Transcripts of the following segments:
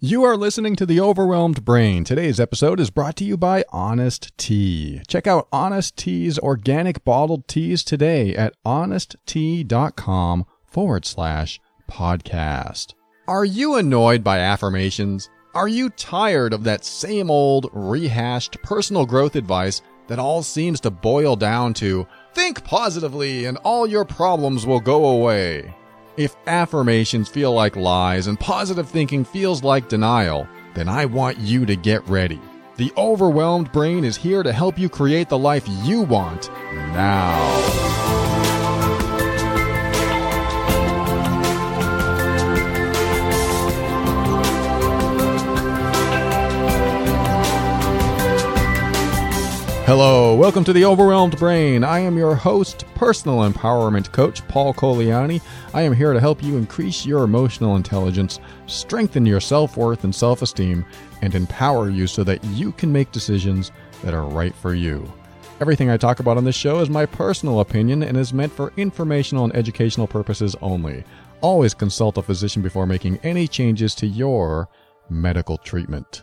You are listening to The Overwhelmed Brain. Today's episode is brought to you by Honest Tea. Check out Honest Tea's organic bottled teas today at honesttea.com forward slash podcast. Are you annoyed by affirmations? Are you tired of that same old, rehashed personal growth advice that all seems to boil down to think positively and all your problems will go away? If affirmations feel like lies and positive thinking feels like denial, then I want you to get ready. The overwhelmed brain is here to help you create the life you want now. Hello, welcome to the Overwhelmed Brain. I am your host, personal empowerment coach Paul Colaianni. I am here to help you increase your emotional intelligence, strengthen your self worth and self esteem, and empower you so that you can make decisions that are right for you. Everything I talk about on this show is my personal opinion and is meant for informational and educational purposes only. Always consult a physician before making any changes to your medical treatment.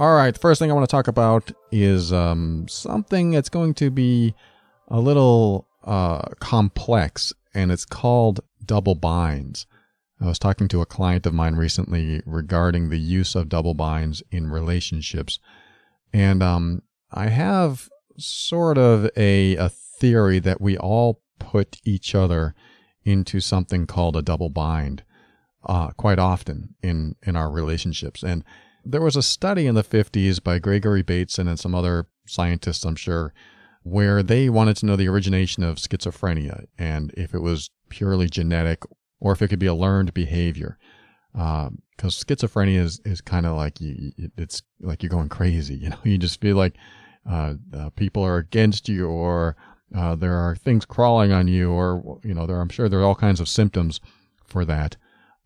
All right, the first thing I want to talk about is um, something that's going to be a little uh, complex, and it's called double binds. I was talking to a client of mine recently regarding the use of double binds in relationships, and um, I have sort of a, a theory that we all put each other into something called a double bind uh, quite often in in our relationships, and there was a study in the 50s by Gregory Bateson and some other scientists, I'm sure, where they wanted to know the origination of schizophrenia and if it was purely genetic or if it could be a learned behavior. Because um, schizophrenia is, is kind of like you, it's like you're going crazy. You know, you just feel like uh, uh, people are against you or uh, there are things crawling on you or, you know, there, I'm sure there are all kinds of symptoms for that.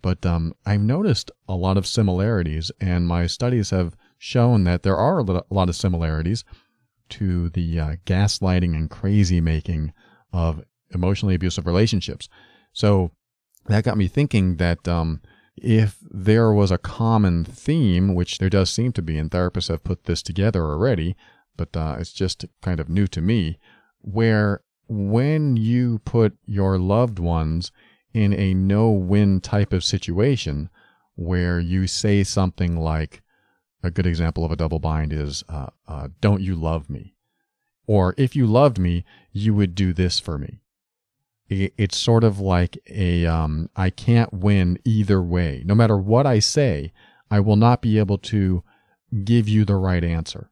But um, I've noticed a lot of similarities, and my studies have shown that there are a lot of similarities to the uh, gaslighting and crazy making of emotionally abusive relationships. So that got me thinking that um, if there was a common theme, which there does seem to be, and therapists have put this together already, but uh, it's just kind of new to me, where when you put your loved ones in a no win type of situation where you say something like, a good example of a double bind is, uh, uh, Don't you love me? Or if you loved me, you would do this for me. It's sort of like a um, I can't win either way. No matter what I say, I will not be able to give you the right answer.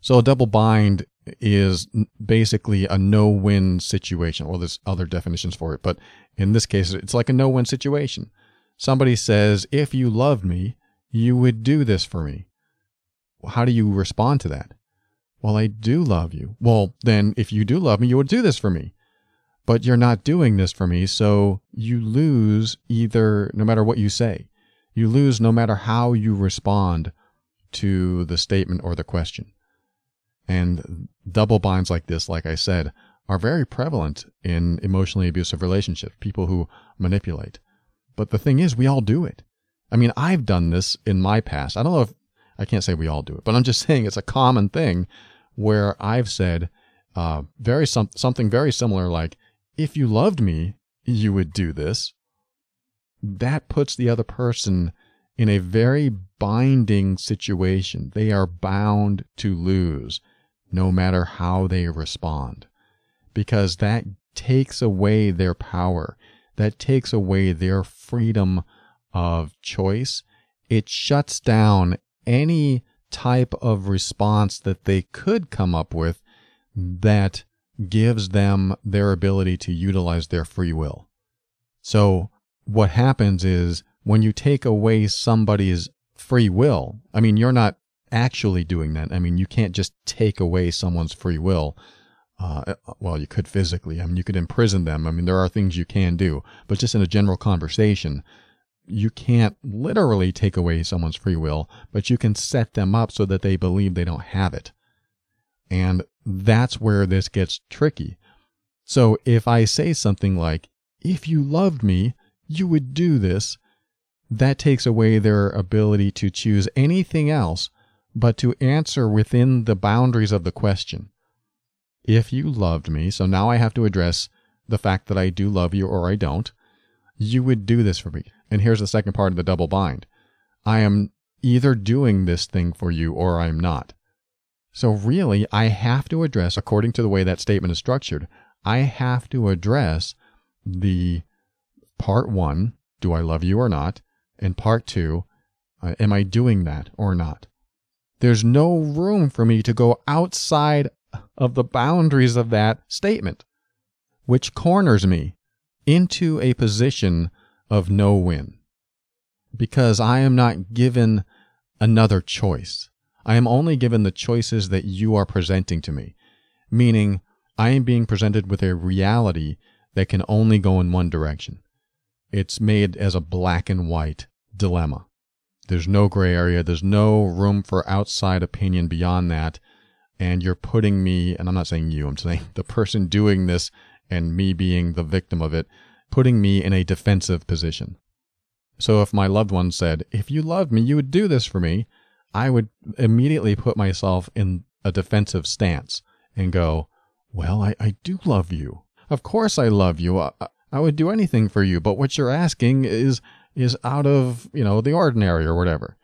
So a double bind is basically a no-win situation. Well, there's other definitions for it, but in this case, it's like a no-win situation. Somebody says, "If you loved me, you would do this for me." How do you respond to that? Well, I do love you. Well, then if you do love me, you would do this for me. But you're not doing this for me, so you lose either no matter what you say. You lose no matter how you respond to the statement or the question. And double binds like this, like I said, are very prevalent in emotionally abusive relationships, people who manipulate. But the thing is, we all do it. I mean, I've done this in my past. I don't know if I can't say we all do it, but I'm just saying it's a common thing where I've said uh, very some, something very similar, like, if you loved me, you would do this. That puts the other person in a very binding situation. They are bound to lose no matter how they respond, because that takes away their power. That takes away their freedom of choice. It shuts down any type of response that they could come up with that gives them their ability to utilize their free will. So, what happens is when you take away somebody's free will, I mean, you're not actually doing that. I mean, you can't just take away someone's free will. Uh, well, you could physically. I mean, you could imprison them. I mean, there are things you can do, but just in a general conversation, you can't literally take away someone's free will, but you can set them up so that they believe they don't have it. And that's where this gets tricky. So if I say something like, if you loved me, you would do this, that takes away their ability to choose anything else but to answer within the boundaries of the question. If you loved me, so now I have to address the fact that I do love you or I don't, you would do this for me. And here's the second part of the double bind I am either doing this thing for you or I'm not. So, really, I have to address, according to the way that statement is structured, I have to address the part one, do I love you or not? And part two, uh, am I doing that or not? There's no room for me to go outside of the boundaries of that statement, which corners me into a position of no win because I am not given another choice. I am only given the choices that you are presenting to me, meaning I am being presented with a reality that can only go in one direction. It's made as a black and white dilemma. There's no gray area, there's no room for outside opinion beyond that. And you're putting me, and I'm not saying you, I'm saying the person doing this and me being the victim of it, putting me in a defensive position. So if my loved one said, If you loved me, you would do this for me, I would immediately put myself in a defensive stance and go, Well, I, I do love you. Of course I love you. I, I would do anything for you, but what you're asking is is out of, you know, the ordinary or whatever.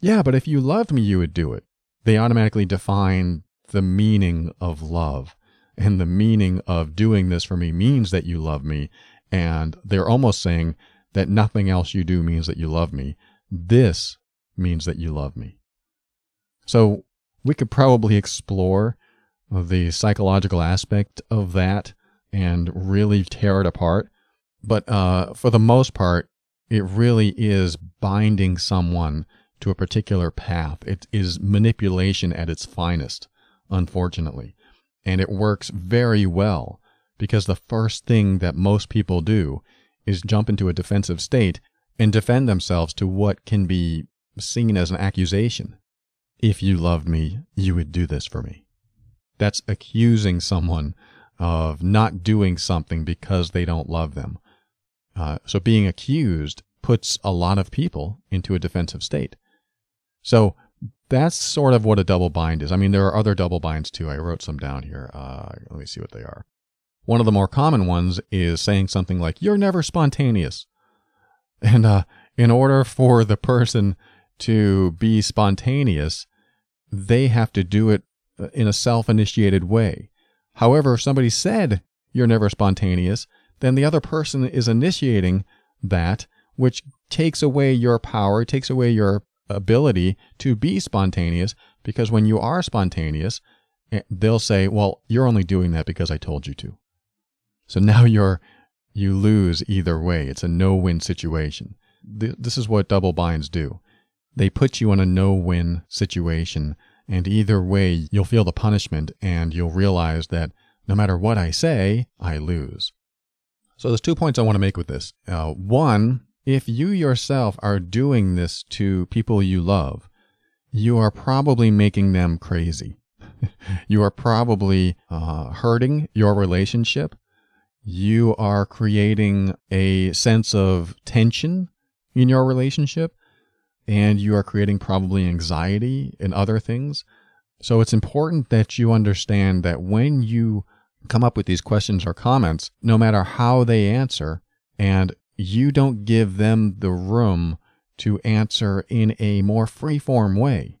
Yeah, but if you loved me, you would do it. They automatically define the meaning of love. And the meaning of doing this for me means that you love me. And they're almost saying that nothing else you do means that you love me. This means that you love me. So we could probably explore the psychological aspect of that and really tear it apart. But uh, for the most part, it really is binding someone to a particular path. It is manipulation at its finest, unfortunately. And it works very well because the first thing that most people do is jump into a defensive state and defend themselves to what can be seen as an accusation. If you loved me, you would do this for me. That's accusing someone of not doing something because they don't love them. Uh, so being accused puts a lot of people into a defensive state. So that's sort of what a double bind is. I mean, there are other double binds too. I wrote some down here. Uh, let me see what they are. One of the more common ones is saying something like, You're never spontaneous. And uh, in order for the person to be spontaneous, they have to do it uh, in a self initiated way. However, if somebody said you're never spontaneous, then the other person is initiating that, which takes away your power, takes away your ability to be spontaneous, because when you are spontaneous, eh, they'll say, Well, you're only doing that because I told you to. So now you're you lose either way. It's a no-win situation. This is what double binds do. They put you in a no-win situation and either way, you'll feel the punishment and you'll realize that no matter what I say, I lose. So there's two points I want to make with this. Uh, one, if you yourself are doing this to people you love, you are probably making them crazy. you are probably uh, hurting your relationship. You are creating a sense of tension in your relationship and you are creating probably anxiety and other things. So it's important that you understand that when you come up with these questions or comments, no matter how they answer, and you don't give them the room to answer in a more free-form way.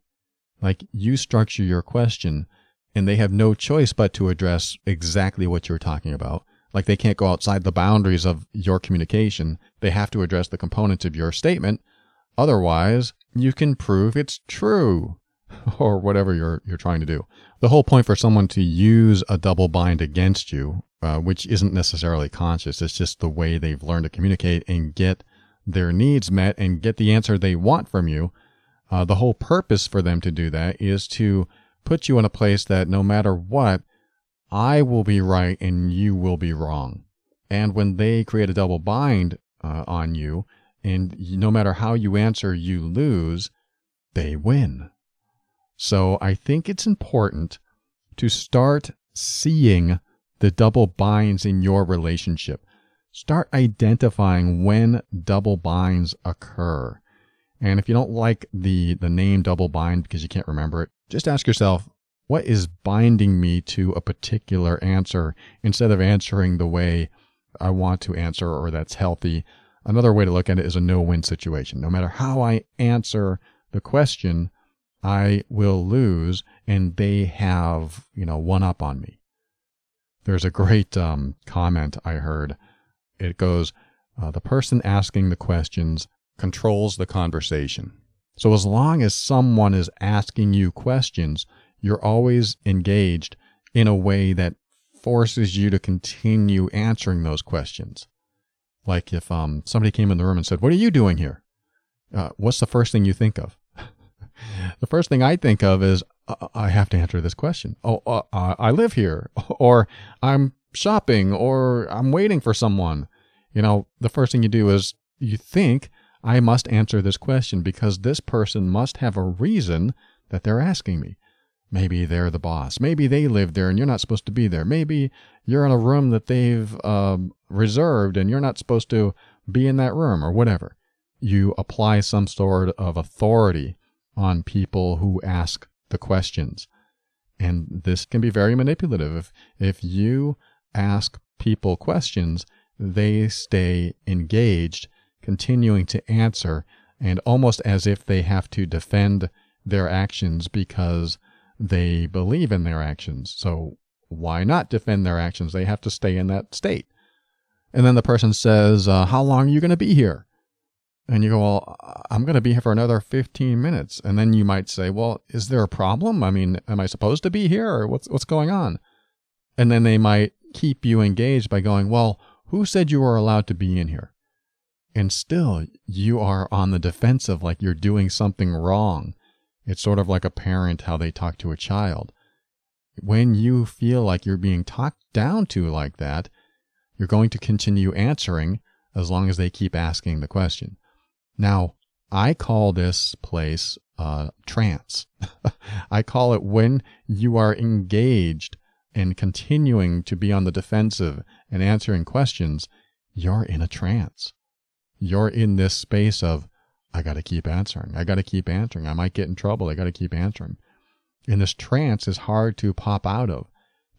Like you structure your question and they have no choice but to address exactly what you're talking about. Like they can't go outside the boundaries of your communication. They have to address the components of your statement Otherwise, you can prove it's true or whatever you're you're trying to do. The whole point for someone to use a double bind against you, uh, which isn't necessarily conscious, it's just the way they've learned to communicate and get their needs met and get the answer they want from you. Uh, the whole purpose for them to do that is to put you in a place that no matter what, I will be right and you will be wrong. And when they create a double bind uh, on you, and no matter how you answer, you lose, they win. So I think it's important to start seeing the double binds in your relationship. start identifying when double binds occur. And if you don't like the, the name double bind because you can't remember it, just ask yourself, what is binding me to a particular answer instead of answering the way I want to answer or that's healthy? Another way to look at it is a no win situation. No matter how I answer the question, I will lose and they have, you know, one up on me. There's a great um, comment I heard it goes, uh, the person asking the questions controls the conversation. So as long as someone is asking you questions, you're always engaged in a way that forces you to continue answering those questions. Like if um, somebody came in the room and said, What are you doing here? Uh, what's the first thing you think of? the first thing I think of is, I have to answer this question. Oh, uh, I live here, or I'm shopping or I'm waiting for someone. You know, the first thing you do is you think, I must answer this question because this person must have a reason that they're asking me. Maybe they're the boss. Maybe they live there and you're not supposed to be there. Maybe you're in a room that they've um, reserved and you're not supposed to be in that room or whatever. You apply some sort of authority on people who ask the questions. And this can be very manipulative. If, if you ask people questions, they stay engaged, continuing to answer, and almost as if they have to defend their actions because they believe in their actions. So why not defend their actions? They have to stay in that state. And then the person says, uh, How long are you going to be here? And you go, Well, I'm going to be here for another 15 minutes. And then you might say, Well, is there a problem? I mean, am I supposed to be here or what's, what's going on? And then they might keep you engaged by going, Well, who said you were allowed to be in here? And still, you are on the defensive like you're doing something wrong. It's sort of like a parent, how they talk to a child. When you feel like you're being talked down to like that, you're going to continue answering as long as they keep asking the question. Now, I call this place uh, trance. I call it when you are engaged and continuing to be on the defensive and answering questions, you're in a trance. You're in this space of, I got to keep answering. I got to keep answering. I might get in trouble. I got to keep answering. And this trance is hard to pop out of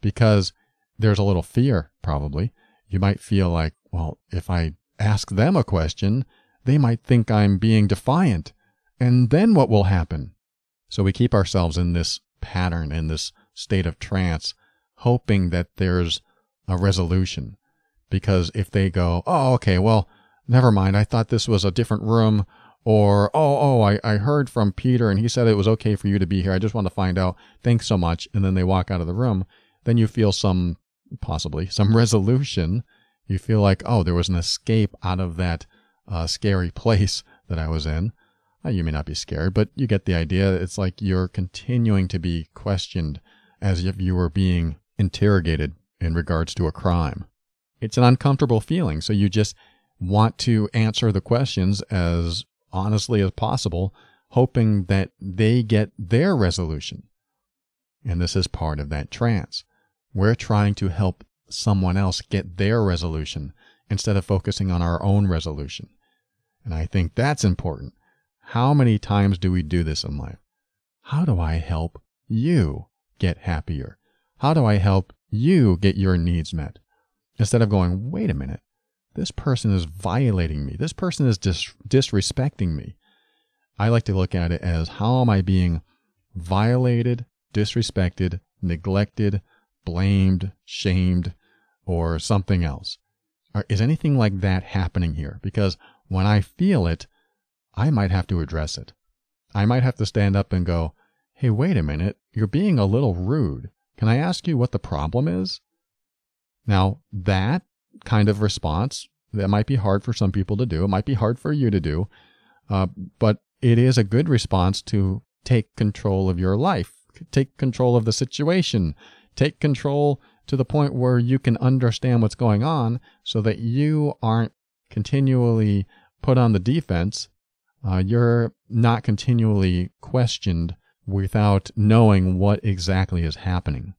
because there's a little fear, probably. You might feel like, well, if I ask them a question, they might think I'm being defiant. And then what will happen? So we keep ourselves in this pattern, in this state of trance hoping that there's a resolution. Because if they go, oh, okay, well, never mind, I thought this was a different room, or oh, oh, I, I heard from Peter and he said it was okay for you to be here. I just want to find out. Thanks so much. And then they walk out of the room. Then you feel some, possibly, some resolution. You feel like, oh, there was an escape out of that uh, scary place that I was in. Uh, you may not be scared, but you get the idea. It's like you're continuing to be questioned as if you were being interrogated in regards to a crime. It's an uncomfortable feeling, so you just want to answer the questions as honestly as possible, hoping that they get their resolution. And this is part of that trance. We're trying to help someone else get their resolution instead of focusing on our own resolution. And I think that's important. How many times do we do this in life? How do I help you get happier? How do I help you get your needs met? Instead of going, wait a minute, this person is violating me. This person is dis- disrespecting me. I like to look at it as how am I being violated, disrespected, neglected, blamed, shamed, or something else? Is anything like that happening here? Because when I feel it, I might have to address it. I might have to stand up and go, hey, wait a minute, you're being a little rude. Can I ask you what the problem is? Now, that kind of response, that might be hard for some people to do. It might be hard for you to do. Uh, but it is a good response to take control of your life, take control of the situation, take control to the point where you can understand what's going on so that you aren't continually put on the defense. Uh, you're not continually questioned without knowing what exactly is happening.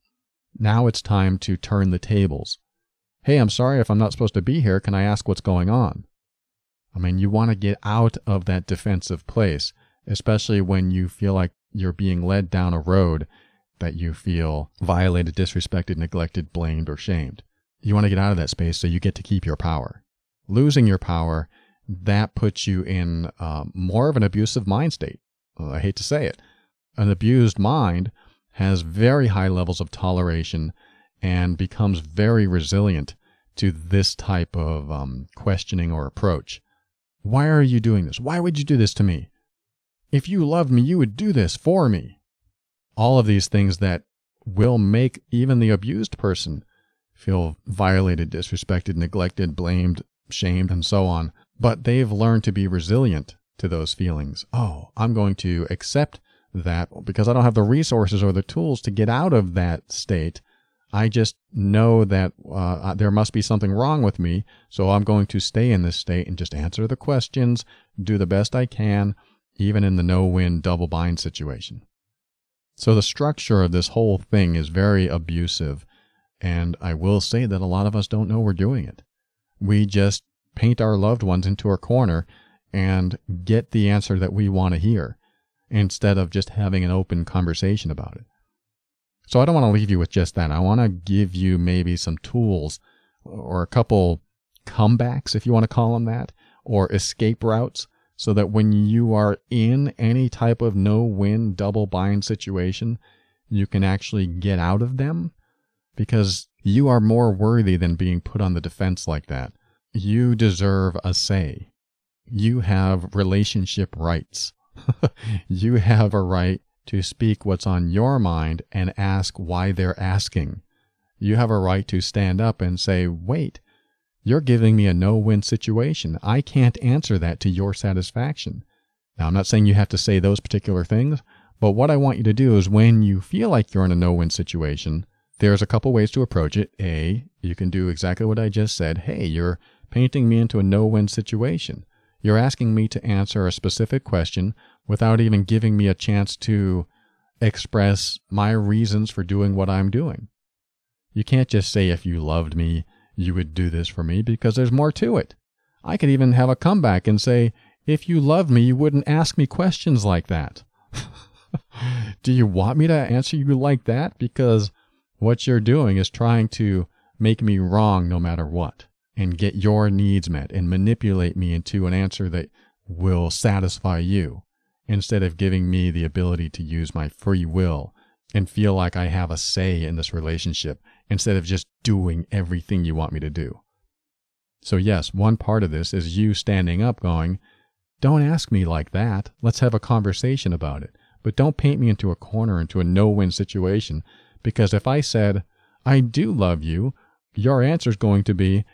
Now it's time to turn the tables. Hey, I'm sorry if I'm not supposed to be here. Can I ask what's going on? I mean, you want to get out of that defensive place, especially when you feel like you're being led down a road that you feel violated, disrespected, neglected, blamed, or shamed. You want to get out of that space so you get to keep your power. Losing your power, that puts you in uh, more of an abusive mind state. I hate to say it. An abused mind has very high levels of toleration and becomes very resilient to this type of um, questioning or approach. Why are you doing this? Why would you do this to me? If you loved me, you would do this for me. All of these things that will make even the abused person feel violated, disrespected, neglected, blamed, shamed, and so on. But they've learned to be resilient to those feelings. Oh, I'm going to accept that because I don't have the resources or the tools to get out of that state. I just know that uh, there must be something wrong with me. So I'm going to stay in this state and just answer the questions, do the best I can, even in the no win double bind situation. So the structure of this whole thing is very abusive. And I will say that a lot of us don't know we're doing it. We just paint our loved ones into a corner and get the answer that we want to hear instead of just having an open conversation about it. So I don't want to leave you with just that. I want to give you maybe some tools or a couple comebacks, if you want to call them that, or escape routes so that when you are in any type of no win double bind situation, you can actually get out of them because you are more worthy than being put on the defense like that. You deserve a say. You have relationship rights. you have a right to speak what's on your mind and ask why they're asking. You have a right to stand up and say, wait, you're giving me a no win situation. I can't answer that to your satisfaction. Now, I'm not saying you have to say those particular things, but what I want you to do is when you feel like you're in a no win situation, there's a couple ways to approach it. A, you can do exactly what I just said. Hey, you're painting me into a no win situation. You're asking me to answer a specific question without even giving me a chance to express my reasons for doing what I'm doing. You can't just say, if you loved me, you would do this for me, because there's more to it. I could even have a comeback and say, if you loved me, you wouldn't ask me questions like that. do you want me to answer you like that? Because what you're doing is trying to make me wrong no matter what and get your needs met and manipulate me into an answer that will satisfy you instead of giving me the ability to use my free will and feel like I have a say in this relationship instead of just doing everything you want me to do. So, yes, one part of this is you standing up going, Don't ask me like that. Let's have a conversation about it. But don't paint me into a corner, into a no win situation. Because if I said, I do love you, your answer is going to be,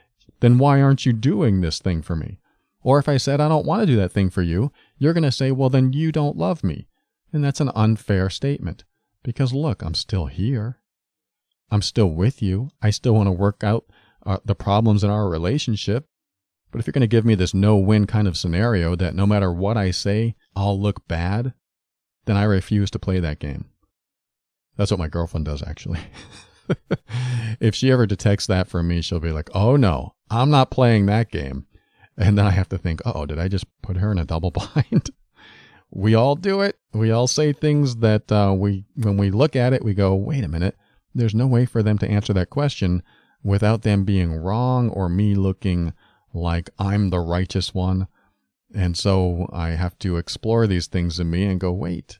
then why aren't you doing this thing for me? Or if I said, I don't want to do that thing for you, you're going to say, well, then you don't love me. And that's an unfair statement. Because look, I'm still here. I'm still with you. I still want to work out uh, the problems in our relationship. But if you're going to give me this no win kind of scenario that no matter what I say, I'll look bad, then I refuse to play that game. That's what my girlfriend does, actually. if she ever detects that from me, she'll be like, oh no, I'm not playing that game. And then I have to think, oh, did I just put her in a double bind? we all do it. We all say things that uh, we, when we look at it, we go, wait a minute. There's no way for them to answer that question without them being wrong or me looking like I'm the righteous one. And so I have to explore these things in me and go, wait,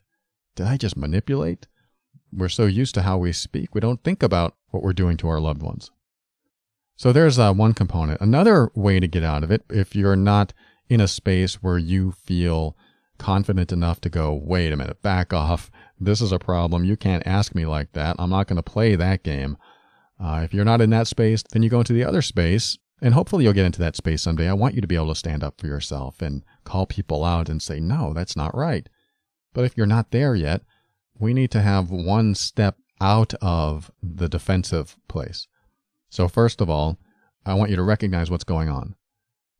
did I just manipulate? We're so used to how we speak, we don't think about what we're doing to our loved ones. So there's uh, one component. Another way to get out of it, if you're not in a space where you feel confident enough to go, wait a minute, back off. This is a problem. You can't ask me like that. I'm not going to play that game. Uh, if you're not in that space, then you go into the other space, and hopefully you'll get into that space someday. I want you to be able to stand up for yourself and call people out and say, no, that's not right. But if you're not there yet, we need to have one step out of the defensive place. So first of all, I want you to recognize what's going on.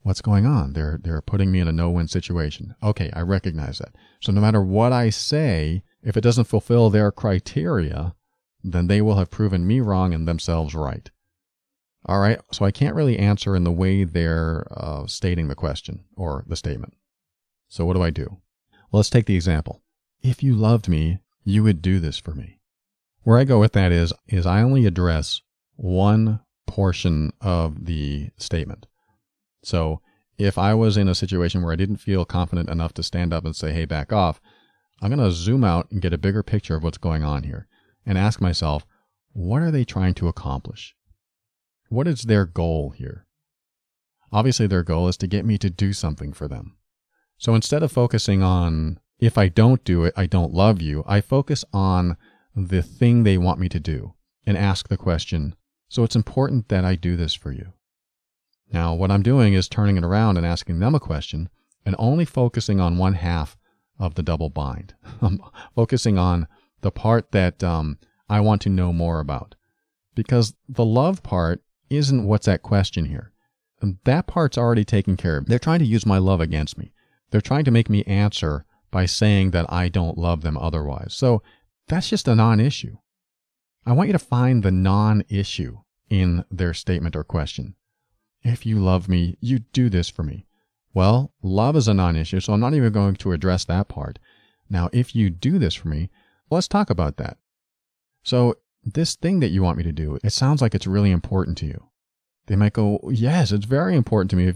What's going on? They're they're putting me in a no-win situation. Okay, I recognize that. So no matter what I say, if it doesn't fulfill their criteria, then they will have proven me wrong and themselves right. All right, so I can't really answer in the way they're uh, stating the question or the statement. So what do I do? Well, let's take the example. If you loved me, you would do this for me. Where I go with that is is I only address one portion of the statement. So if I was in a situation where I didn't feel confident enough to stand up and say, hey, back off, I'm going to zoom out and get a bigger picture of what's going on here and ask myself, what are they trying to accomplish? What is their goal here? Obviously, their goal is to get me to do something for them. So instead of focusing on, if I don't do it, I don't love you, I focus on the thing they want me to do and ask the question, so it's important that I do this for you. Now, what I'm doing is turning it around and asking them a question and only focusing on one half of the double bind. I'm focusing on the part that um, I want to know more about. Because the love part isn't what's at question here. That part's already taken care of. They're trying to use my love against me. They're trying to make me answer by saying that I don't love them otherwise. So that's just a non issue. I want you to find the non issue in their statement or question. If you love me, you do this for me. Well, love is a non issue, so I'm not even going to address that part. Now, if you do this for me, let's talk about that. So, this thing that you want me to do, it sounds like it's really important to you. They might go, Yes, it's very important to me.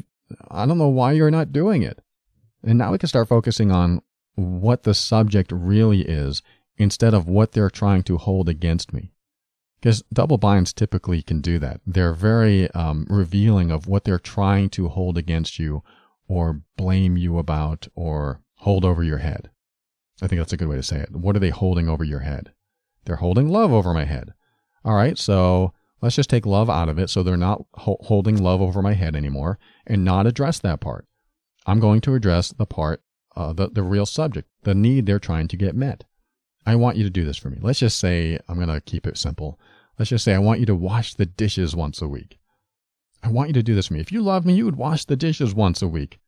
I don't know why you're not doing it. And now we can start focusing on what the subject really is instead of what they're trying to hold against me. Because double binds typically can do that. They're very um, revealing of what they're trying to hold against you or blame you about or hold over your head. I think that's a good way to say it. What are they holding over your head? They're holding love over my head. All right, so let's just take love out of it so they're not ho- holding love over my head anymore and not address that part. I'm going to address the part, uh, the, the real subject, the need they're trying to get met. I want you to do this for me. Let's just say, I'm going to keep it simple. Let's just say, I want you to wash the dishes once a week. I want you to do this for me. If you love me, you would wash the dishes once a week.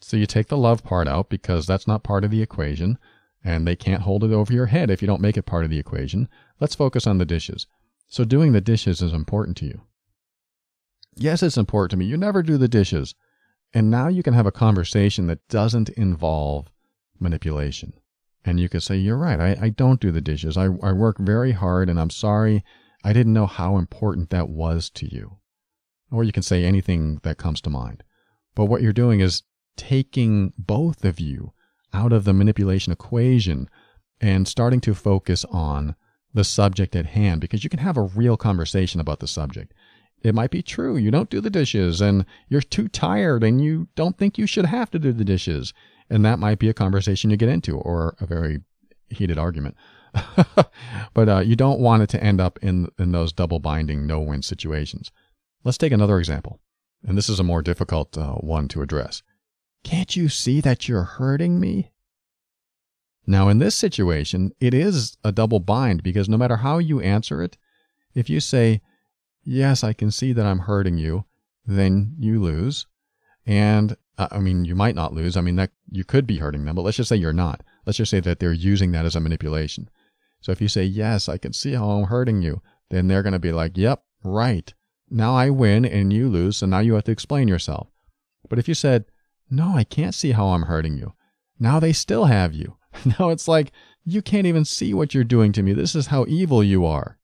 So you take the love part out because that's not part of the equation, and they can't hold it over your head if you don't make it part of the equation. Let's focus on the dishes. So doing the dishes is important to you. Yes, it's important to me. You never do the dishes. And now you can have a conversation that doesn't involve manipulation. And you could say, You're right. I, I don't do the dishes. I, I work very hard and I'm sorry. I didn't know how important that was to you. Or you can say anything that comes to mind. But what you're doing is taking both of you out of the manipulation equation and starting to focus on the subject at hand because you can have a real conversation about the subject. It might be true you don't do the dishes and you're too tired and you don't think you should have to do the dishes. And that might be a conversation you get into or a very heated argument. but uh, you don't want it to end up in, in those double binding no win situations. Let's take another example. And this is a more difficult uh, one to address. Can't you see that you're hurting me? Now, in this situation, it is a double bind because no matter how you answer it, if you say, Yes, I can see that I'm hurting you, then you lose. And I mean, you might not lose. I mean, that you could be hurting them, but let's just say you're not. Let's just say that they're using that as a manipulation. So if you say, Yes, I can see how I'm hurting you, then they're going to be like, Yep, right. Now I win and you lose, so now you have to explain yourself. But if you said, No, I can't see how I'm hurting you, now they still have you. now it's like, You can't even see what you're doing to me. This is how evil you are.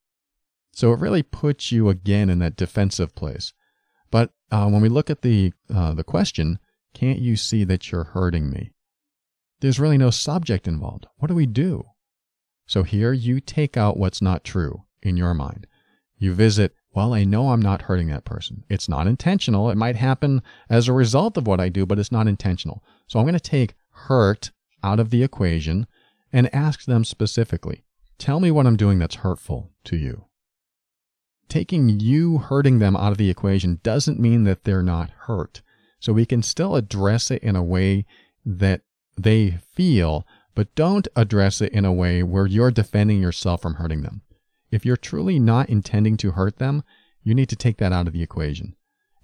So it really puts you again in that defensive place. But uh, when we look at the uh, the question, can't you see that you're hurting me? There's really no subject involved. What do we do? So here you take out what's not true in your mind. You visit, well, I know I'm not hurting that person. It's not intentional. It might happen as a result of what I do, but it's not intentional. So I'm going to take hurt out of the equation and ask them specifically, tell me what I'm doing that's hurtful to you. Taking you hurting them out of the equation doesn't mean that they're not hurt. So we can still address it in a way that they feel, but don't address it in a way where you're defending yourself from hurting them. If you're truly not intending to hurt them, you need to take that out of the equation.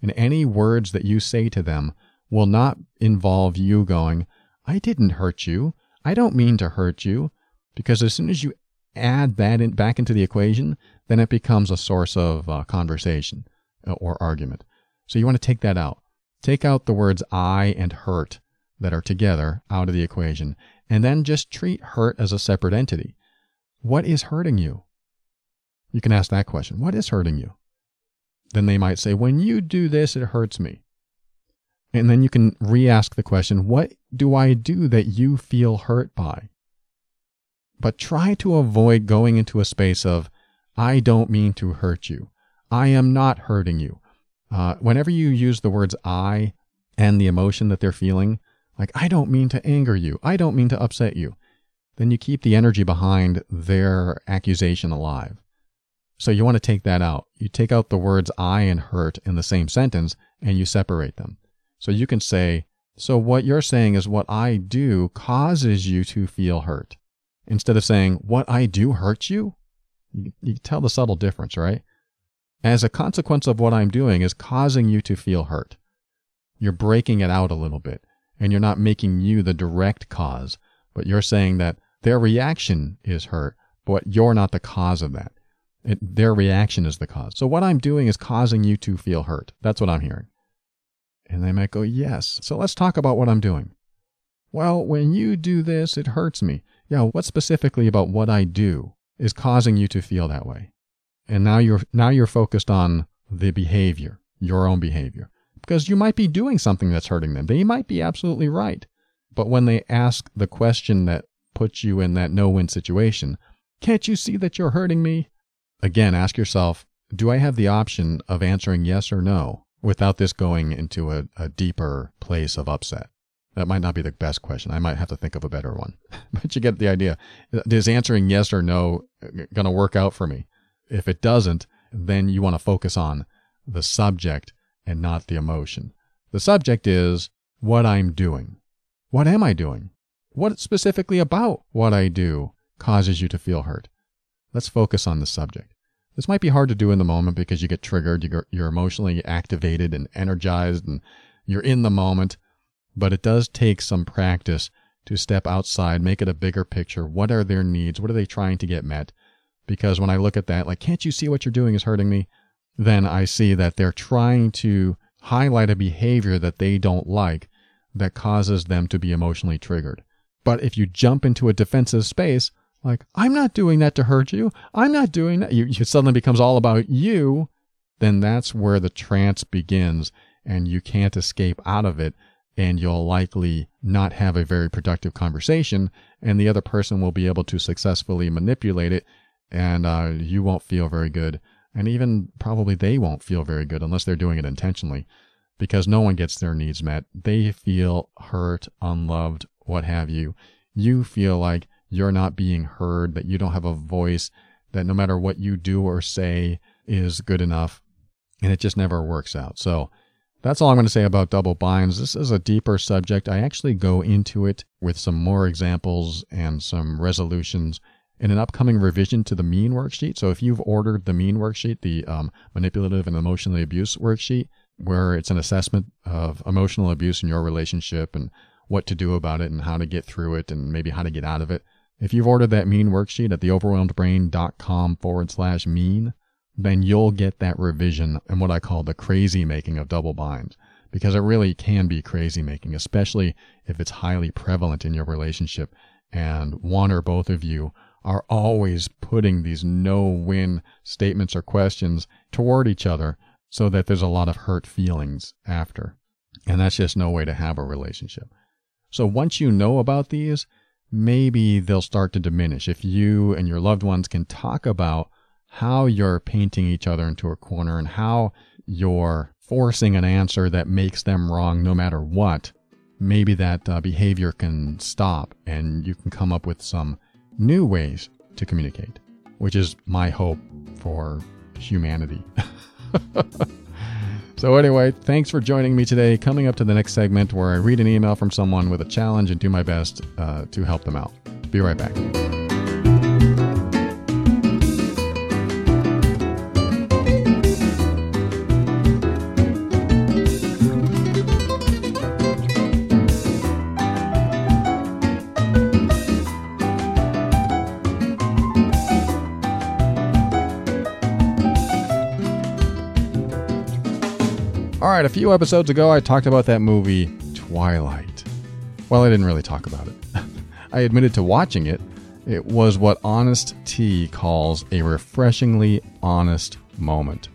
And any words that you say to them will not involve you going, I didn't hurt you. I don't mean to hurt you. Because as soon as you add that in, back into the equation, then it becomes a source of uh, conversation. uh, or argument. So you want to take that out. Take out the words I and hurt that are together out of the equation, and then just treat hurt as a separate entity. What is hurting you? You can ask that question. What is hurting you? Then they might say, When you do this, it hurts me. And then you can re ask the question, What do I do that you feel hurt by? But try to avoid going into a space of, I don't mean to hurt you. I am not hurting you. Uh, whenever you use the words I and the emotion that they're feeling, like, I don't mean to anger you, I don't mean to upset you, then you keep the energy behind their accusation alive. So you want to take that out. You take out the words I and hurt in the same sentence and you separate them. So you can say, So what you're saying is what I do causes you to feel hurt. Instead of saying, What I do hurts you? You, you tell the subtle difference, right? As a consequence of what I'm doing is causing you to feel hurt. You're breaking it out a little bit and you're not making you the direct cause, but you're saying that their reaction is hurt, but you're not the cause of that. It, their reaction is the cause. So what I'm doing is causing you to feel hurt. That's what I'm hearing. And they might go, Yes. So let's talk about what I'm doing. Well, when you do this, it hurts me. Yeah, what specifically about what I do is causing you to feel that way? And now you're now you're focused on the behavior, your own behavior. Because you might be doing something that's hurting them. They might be absolutely right. But when they ask the question that puts you in that no-win situation, can't you see that you're hurting me? Again, ask yourself, do I have the option of answering yes or no without this going into a, a deeper place of upset? That might not be the best question. I might have to think of a better one. but you get the idea. Is answering yes or no uh, going to work out for me? If it doesn't, then you want to focus on the subject and not the emotion. The subject is what I'm doing. What am I doing? What specifically about what I do causes you to feel hurt? Let's focus on the subject. This might be hard to do in the moment because you get triggered, you're emotionally activated and energized, and you're in the moment but it does take some practice to step outside, make it a bigger picture. What are their needs? What are they trying to get met? Because when I look at that, like, can't you see what you're doing is hurting me? Then I see that they're trying to highlight a behavior that they don't like that causes them to be emotionally triggered. But if you jump into a defensive space, like, I'm not doing that to hurt you, I'm not doing that, you, it suddenly becomes all about you, then that's where the trance begins and you can't escape out of it and you'll likely not have a very productive conversation, and the other person will be able to successfully manipulate it, and uh, you won't feel very good. And even probably they won't feel very good unless they're doing it intentionally because no one gets their needs met. They feel hurt, unloved, what have you. You feel like you're not being heard, that you don't have a voice, that no matter what you do or say is good enough, and it just never works out. So, that's all I'm going to say about double binds. This is a deeper subject. I actually go into it with some more examples and some resolutions in an upcoming revision to the mean worksheet. So if you've ordered the mean worksheet, the um, manipulative and emotionally abuse worksheet, where it's an assessment of emotional abuse in your relationship and what to do about it and how to get through it and maybe how to get out of it. If you've ordered that mean worksheet at theoverwhelmedbrain.com forward slash mean, then you'll get that revision and what I call the crazy making of double binds. Because it really can be crazy making, especially if it's highly prevalent in your relationship and one or both of you are always putting these no win statements or questions toward each other so that there's a lot of hurt feelings after. And that's just no way to have a relationship. So once you know about these, maybe they'll start to diminish. If you and your loved ones can talk about how you're painting each other into a corner and how you're forcing an answer that makes them wrong no matter what, maybe that uh, behavior can stop and you can come up with some new ways to communicate, which is my hope for humanity. so, anyway, thanks for joining me today. Coming up to the next segment where I read an email from someone with a challenge and do my best uh, to help them out. Be right back. Right, a few episodes ago, I talked about that movie, Twilight. Well, I didn't really talk about it. I admitted to watching it. It was what Honest Tea calls a refreshingly honest moment.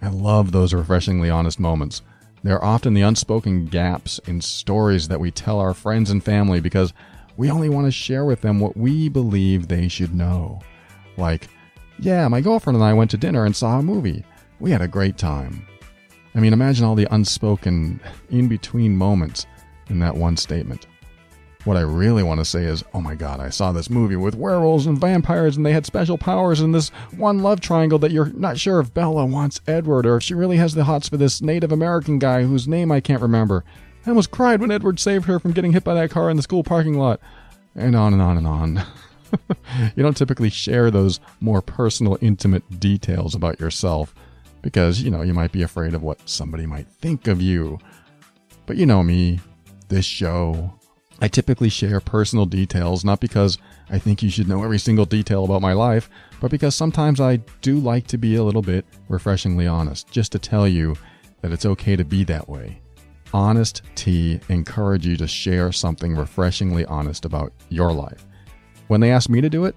I love those refreshingly honest moments. They're often the unspoken gaps in stories that we tell our friends and family because we only want to share with them what we believe they should know. Like, yeah, my girlfriend and I went to dinner and saw a movie. We had a great time. I mean, imagine all the unspoken, in between moments in that one statement. What I really want to say is, oh my god, I saw this movie with werewolves and vampires and they had special powers and this one love triangle that you're not sure if Bella wants Edward or if she really has the hots for this Native American guy whose name I can't remember. I almost cried when Edward saved her from getting hit by that car in the school parking lot. And on and on and on. you don't typically share those more personal, intimate details about yourself because, you know, you might be afraid of what somebody might think of you. But you know me, this show. I typically share personal details, not because I think you should know every single detail about my life, but because sometimes I do like to be a little bit refreshingly honest, just to tell you that it's okay to be that way. Honest Tea encourage you to share something refreshingly honest about your life. When they asked me to do it,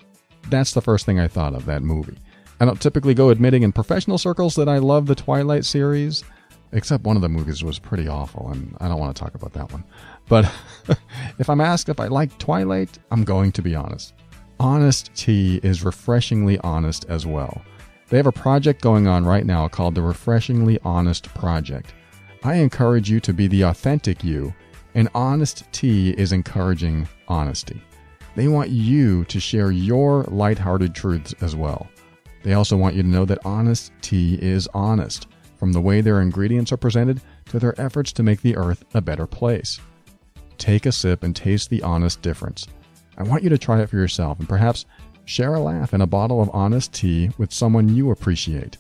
that's the first thing I thought of that movie. I don't typically go admitting in professional circles that I love the Twilight series, except one of the movies was pretty awful, and I don't want to talk about that one. But if I'm asked if I like Twilight, I'm going to be honest. Honest Tea is refreshingly honest as well. They have a project going on right now called the Refreshingly Honest Project. I encourage you to be the authentic you, and Honest Tea is encouraging honesty. They want you to share your lighthearted truths as well. They also want you to know that honest tea is honest, from the way their ingredients are presented to their efforts to make the earth a better place. Take a sip and taste the honest difference. I want you to try it for yourself and perhaps share a laugh in a bottle of honest tea with someone you appreciate.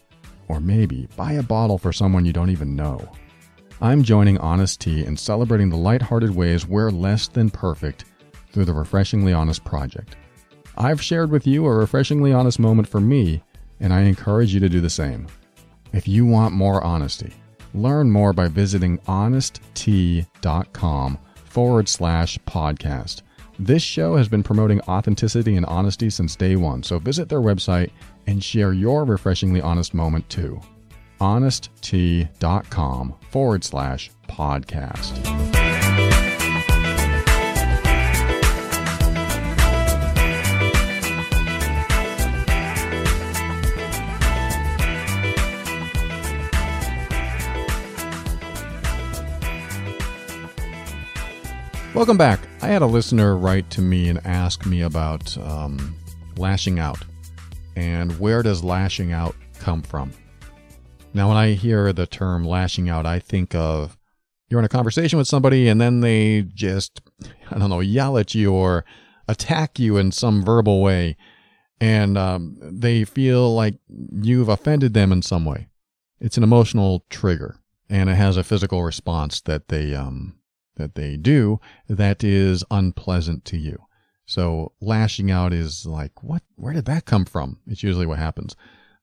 Or maybe buy a bottle for someone you don't even know. I'm joining Honest Tea in celebrating the lighthearted ways we're less than perfect through the Refreshingly Honest Project. I've shared with you a refreshingly honest moment for me and I encourage you to do the same. If you want more honesty, learn more by visiting honesttea.com forward slash podcast. This show has been promoting authenticity and honesty since day one, so visit their website and share your refreshingly honest moment too. honesttea.com forward slash podcast. Welcome back. I had a listener write to me and ask me about um, lashing out and where does lashing out come from? Now, when I hear the term lashing out, I think of you're in a conversation with somebody and then they just, I don't know, yell at you or attack you in some verbal way and um, they feel like you've offended them in some way. It's an emotional trigger and it has a physical response that they um, that they do that is unpleasant to you. So lashing out is like, what? Where did that come from? It's usually what happens.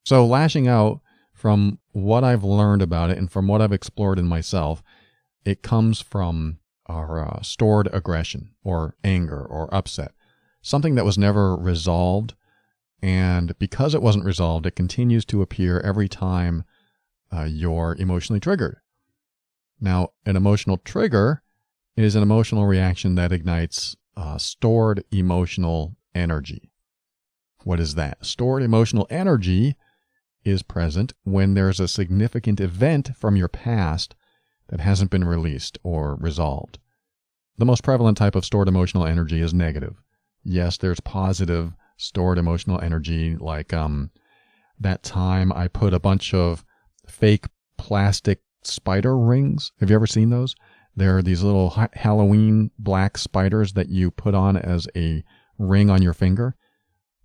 So lashing out, from what I've learned about it and from what I've explored in myself, it comes from our uh, stored aggression or anger or upset, something that was never resolved. And because it wasn't resolved, it continues to appear every time uh, you're emotionally triggered. Now, an emotional trigger is an emotional reaction that ignites uh, stored emotional energy. What is that? Stored emotional energy is present when there's a significant event from your past that hasn't been released or resolved. The most prevalent type of stored emotional energy is negative. Yes, there's positive stored emotional energy, like um, that time I put a bunch of fake plastic spider rings. Have you ever seen those? There are these little Halloween black spiders that you put on as a ring on your finger.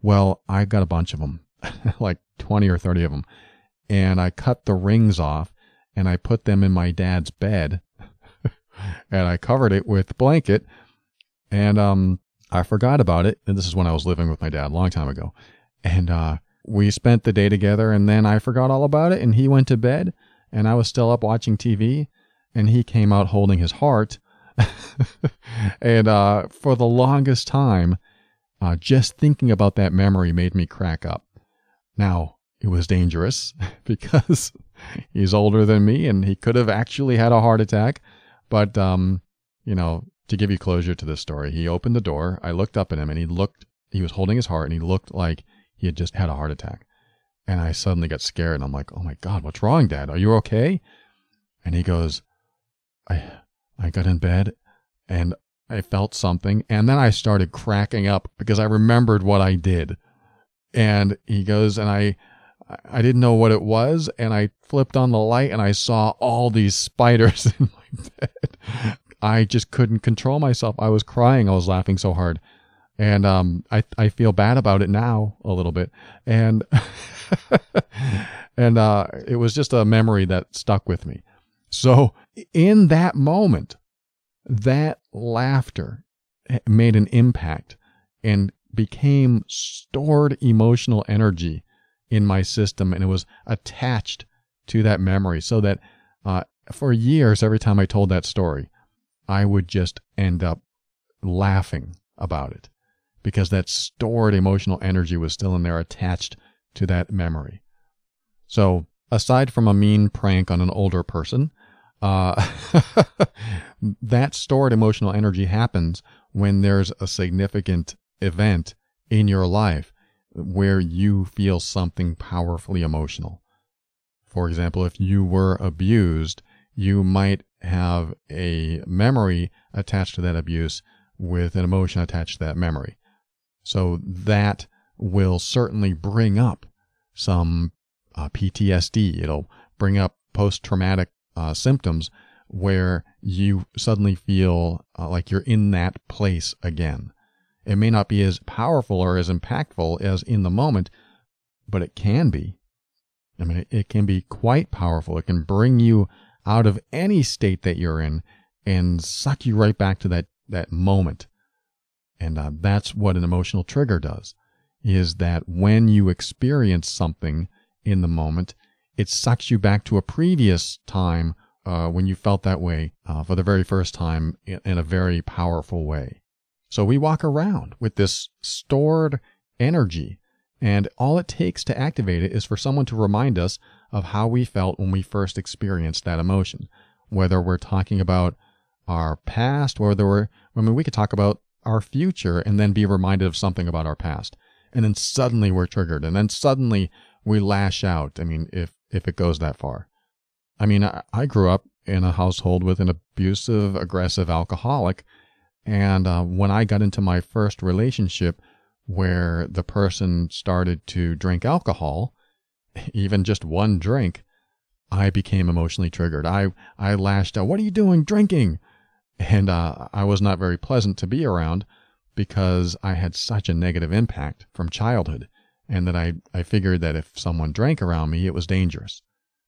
Well, I got a bunch of them, like 20 or 30 of them. And I cut the rings off and I put them in my dad's bed and I covered it with blanket. And um, I forgot about it. And this is when I was living with my dad a long time ago. And uh, we spent the day together and then I forgot all about it and he went to bed and I was still up watching TV, and he came out holding his heart. and uh, for the longest time, uh, just thinking about that memory made me crack up. Now, it was dangerous because he's older than me and he could have actually had a heart attack. But, um, you know, to give you closure to this story, he opened the door. I looked up at him and he looked, he was holding his heart and he looked like he had just had a heart attack. And I suddenly got scared and I'm like, oh my God, what's wrong, Dad? Are you okay? And he goes, I, I got in bed and I felt something. And then I started cracking up because I remembered what I did. And he goes, and I, I didn't know what it was. And I flipped on the light and I saw all these spiders in my bed. I just couldn't control myself. I was crying. I was laughing so hard. And um, I, I feel bad about it now a little bit. And, and uh, it was just a memory that stuck with me. So in that moment, that laughter made an impact and became stored emotional energy in my system and it was attached to that memory so that uh, for years every time i told that story i would just end up laughing about it because that stored emotional energy was still in there attached to that memory. So aside from a mean prank on an older person uh, that stored emotional energy happens when there's a significant event in your life where you feel something powerfully emotional. For example, if you were abused, you might have a memory attached to that abuse with an emotion attached to that memory. So that will certainly bring up some uh, PTSD. It'll bring up post traumatic uh, symptoms where you suddenly feel uh, like you're in that place again. It may not be as powerful or as impactful as in the moment, but it can be. I mean, it, it can be quite powerful. It can bring you out of any state that you're in and suck you right back to that, that moment. And uh, that's what an emotional trigger does, is that when you experience something in the moment, it sucks you back to a previous time uh, when you felt that way uh, for the very first time in, in a very powerful way. So we walk around with this stored energy, and all it takes to activate it is for someone to remind us of how we felt when we first experienced that emotion. Whether we're talking about our past, whether we're, I mean, we could talk about our future and then be reminded of something about our past. And then suddenly we're triggered. And then suddenly we lash out. I mean, if if it goes that far. I mean, I, I grew up in a household with an abusive, aggressive alcoholic. And uh, when I got into my first relationship where the person started to drink alcohol, even just one drink, I became emotionally triggered. I, I lashed out, What are you doing drinking? And uh, I was not very pleasant to be around because I had such a negative impact from childhood and that I, I figured that if someone drank around me, it was dangerous.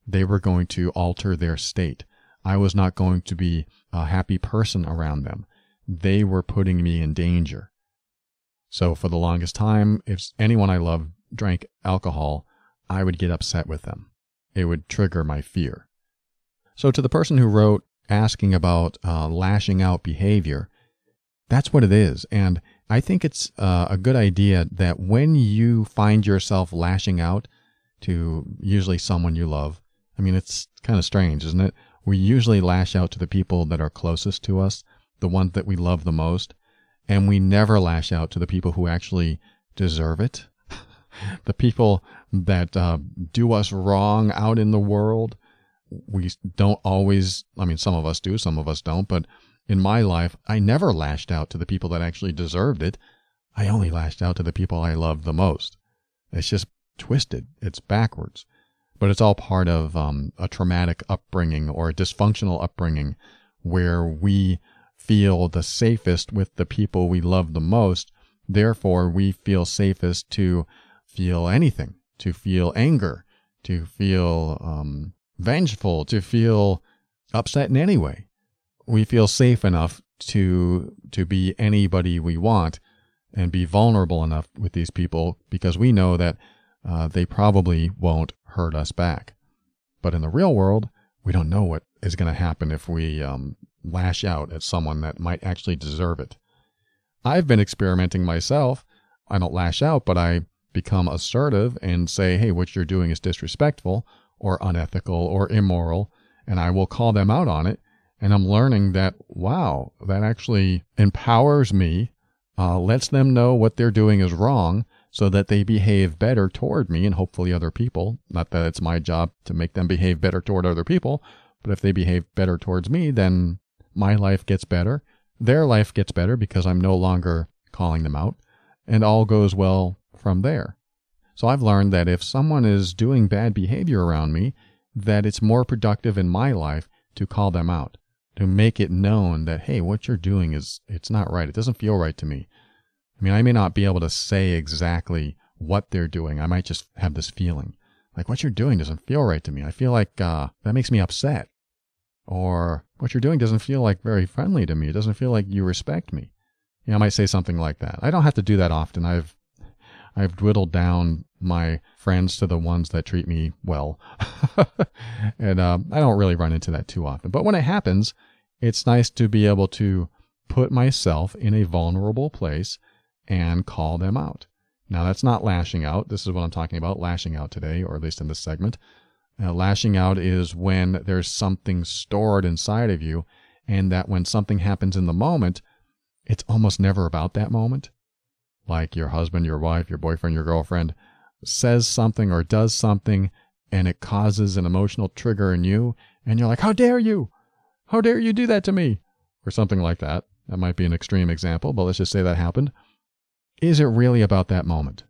They were going to alter their state. I was not going to be a happy person around them. They were putting me in danger. So for the longest time, if anyone I loved drank alcohol, I would get upset with them. It would trigger my fear. So to the person who wrote asking about uh, lashing out behavior, that's what it is. And I think it's uh, a good idea that when you find yourself lashing out to usually someone you love, I mean, it's kind of strange, isn't it? We usually lash out to the people that are closest to us, the ones that we love the most, and we never lash out to the people who actually deserve it. the people that uh, do us wrong out in the world. We don't always, I mean, some of us do, some of us don't, but in my life, I never lashed out to the people that actually deserved it. I only lashed out to the people I loved the most. It's just twisted. It's backwards. But it's all part of um, a traumatic upbringing or a dysfunctional upbringing where we feel the safest with the people we love the most. Therefore, we feel safest to feel anything, to feel anger, to feel um, vengeful, to feel upset in any way we feel safe enough to to be anybody we want and be vulnerable enough with these people because we know that uh, they probably won't hurt us back. But in the real world, we don't know what is going to happen if we um, lash out at someone that might actually deserve it. I've been experimenting myself. I don't lash out, but I become assertive and say, hey, what you're doing is disrespectful or unethical or immoral. And I will call them out on it. And I'm learning that, wow, that actually empowers me, uh, lets them know what they're doing is wrong so that they behave better toward me and hopefully other people. Not that it's my job to make them behave better toward other people, but if they behave better towards me, then my life gets better. Their life gets better because I'm no longer calling them out, and all goes well from there. So I've learned that if someone is doing bad behavior around me, that it's more productive in my life to call them out, to make it known that, hey, what you're doing is, it's not right. It doesn't feel right to me. I mean, I may not be able to say exactly what they're doing. I might just have this feeling like what you're doing doesn't feel right to me. I feel like uh, that makes me upset. Or what you're doing doesn't feel like very friendly to me. It doesn't feel like you respect me. You know, I might say something like that. I don't have to do that often. I've I've dwindled down my friends to the ones that treat me well. and um, I don't really run into that too often. But when it happens, it's nice to be able to put myself in a vulnerable place and call them out. Now, that's not lashing out. This is what I'm talking about lashing out today, or at least in this segment. Now, lashing out is when there's something stored inside of you, and that when something happens in the moment, it's almost never about that moment like your husband, your wife, your boyfriend, your girlfriend says something or does something and it causes an emotional trigger in you and you're like, "How dare you? How dare you do that to me?" or something like that. That might be an extreme example, but let's just say that happened. Is it really about that moment?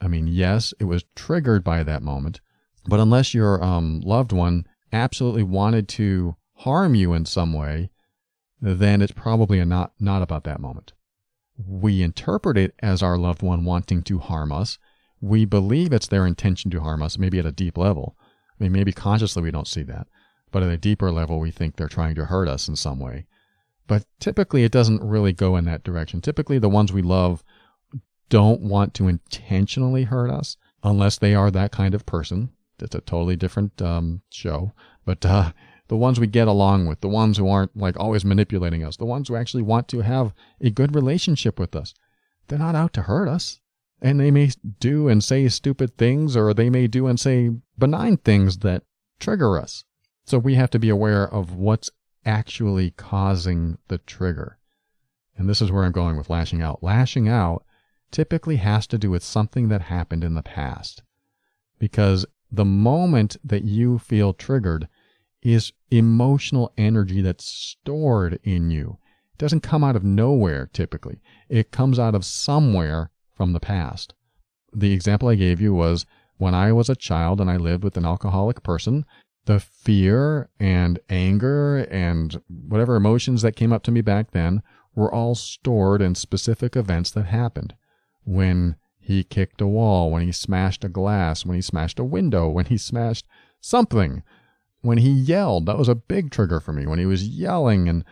I mean, yes, it was triggered by that moment, but unless your um, loved one absolutely wanted to harm you in some way, then it's probably not not about that moment we interpret it as our loved one wanting to harm us. We believe it's their intention to harm us, maybe at a deep level. I mean, maybe consciously we don't see that, but at a deeper level, we think they're trying to hurt us in some way. But typically, it doesn't really go in that direction. Typically, the ones we love don't want to intentionally hurt us unless they are that kind of person. It's a totally different um, show. But uh, the ones we get along with, the ones who aren't like always manipulating us, the ones who actually want to have a good relationship with us. They're not out to hurt us. And they may do and say stupid things, or they may do and say benign things that trigger us. So we have to be aware of what's actually causing the trigger. And this is where I'm going with lashing out. Lashing out typically has to do with something that happened in the past. Because the moment that you feel triggered, is emotional energy that's stored in you. It doesn't come out of nowhere typically. It comes out of somewhere from the past. The example I gave you was when I was a child and I lived with an alcoholic person, the fear and anger and whatever emotions that came up to me back then were all stored in specific events that happened. When he kicked a wall, when he smashed a glass, when he smashed a window, when he smashed something when he yelled, that was a big trigger for me. When he was yelling and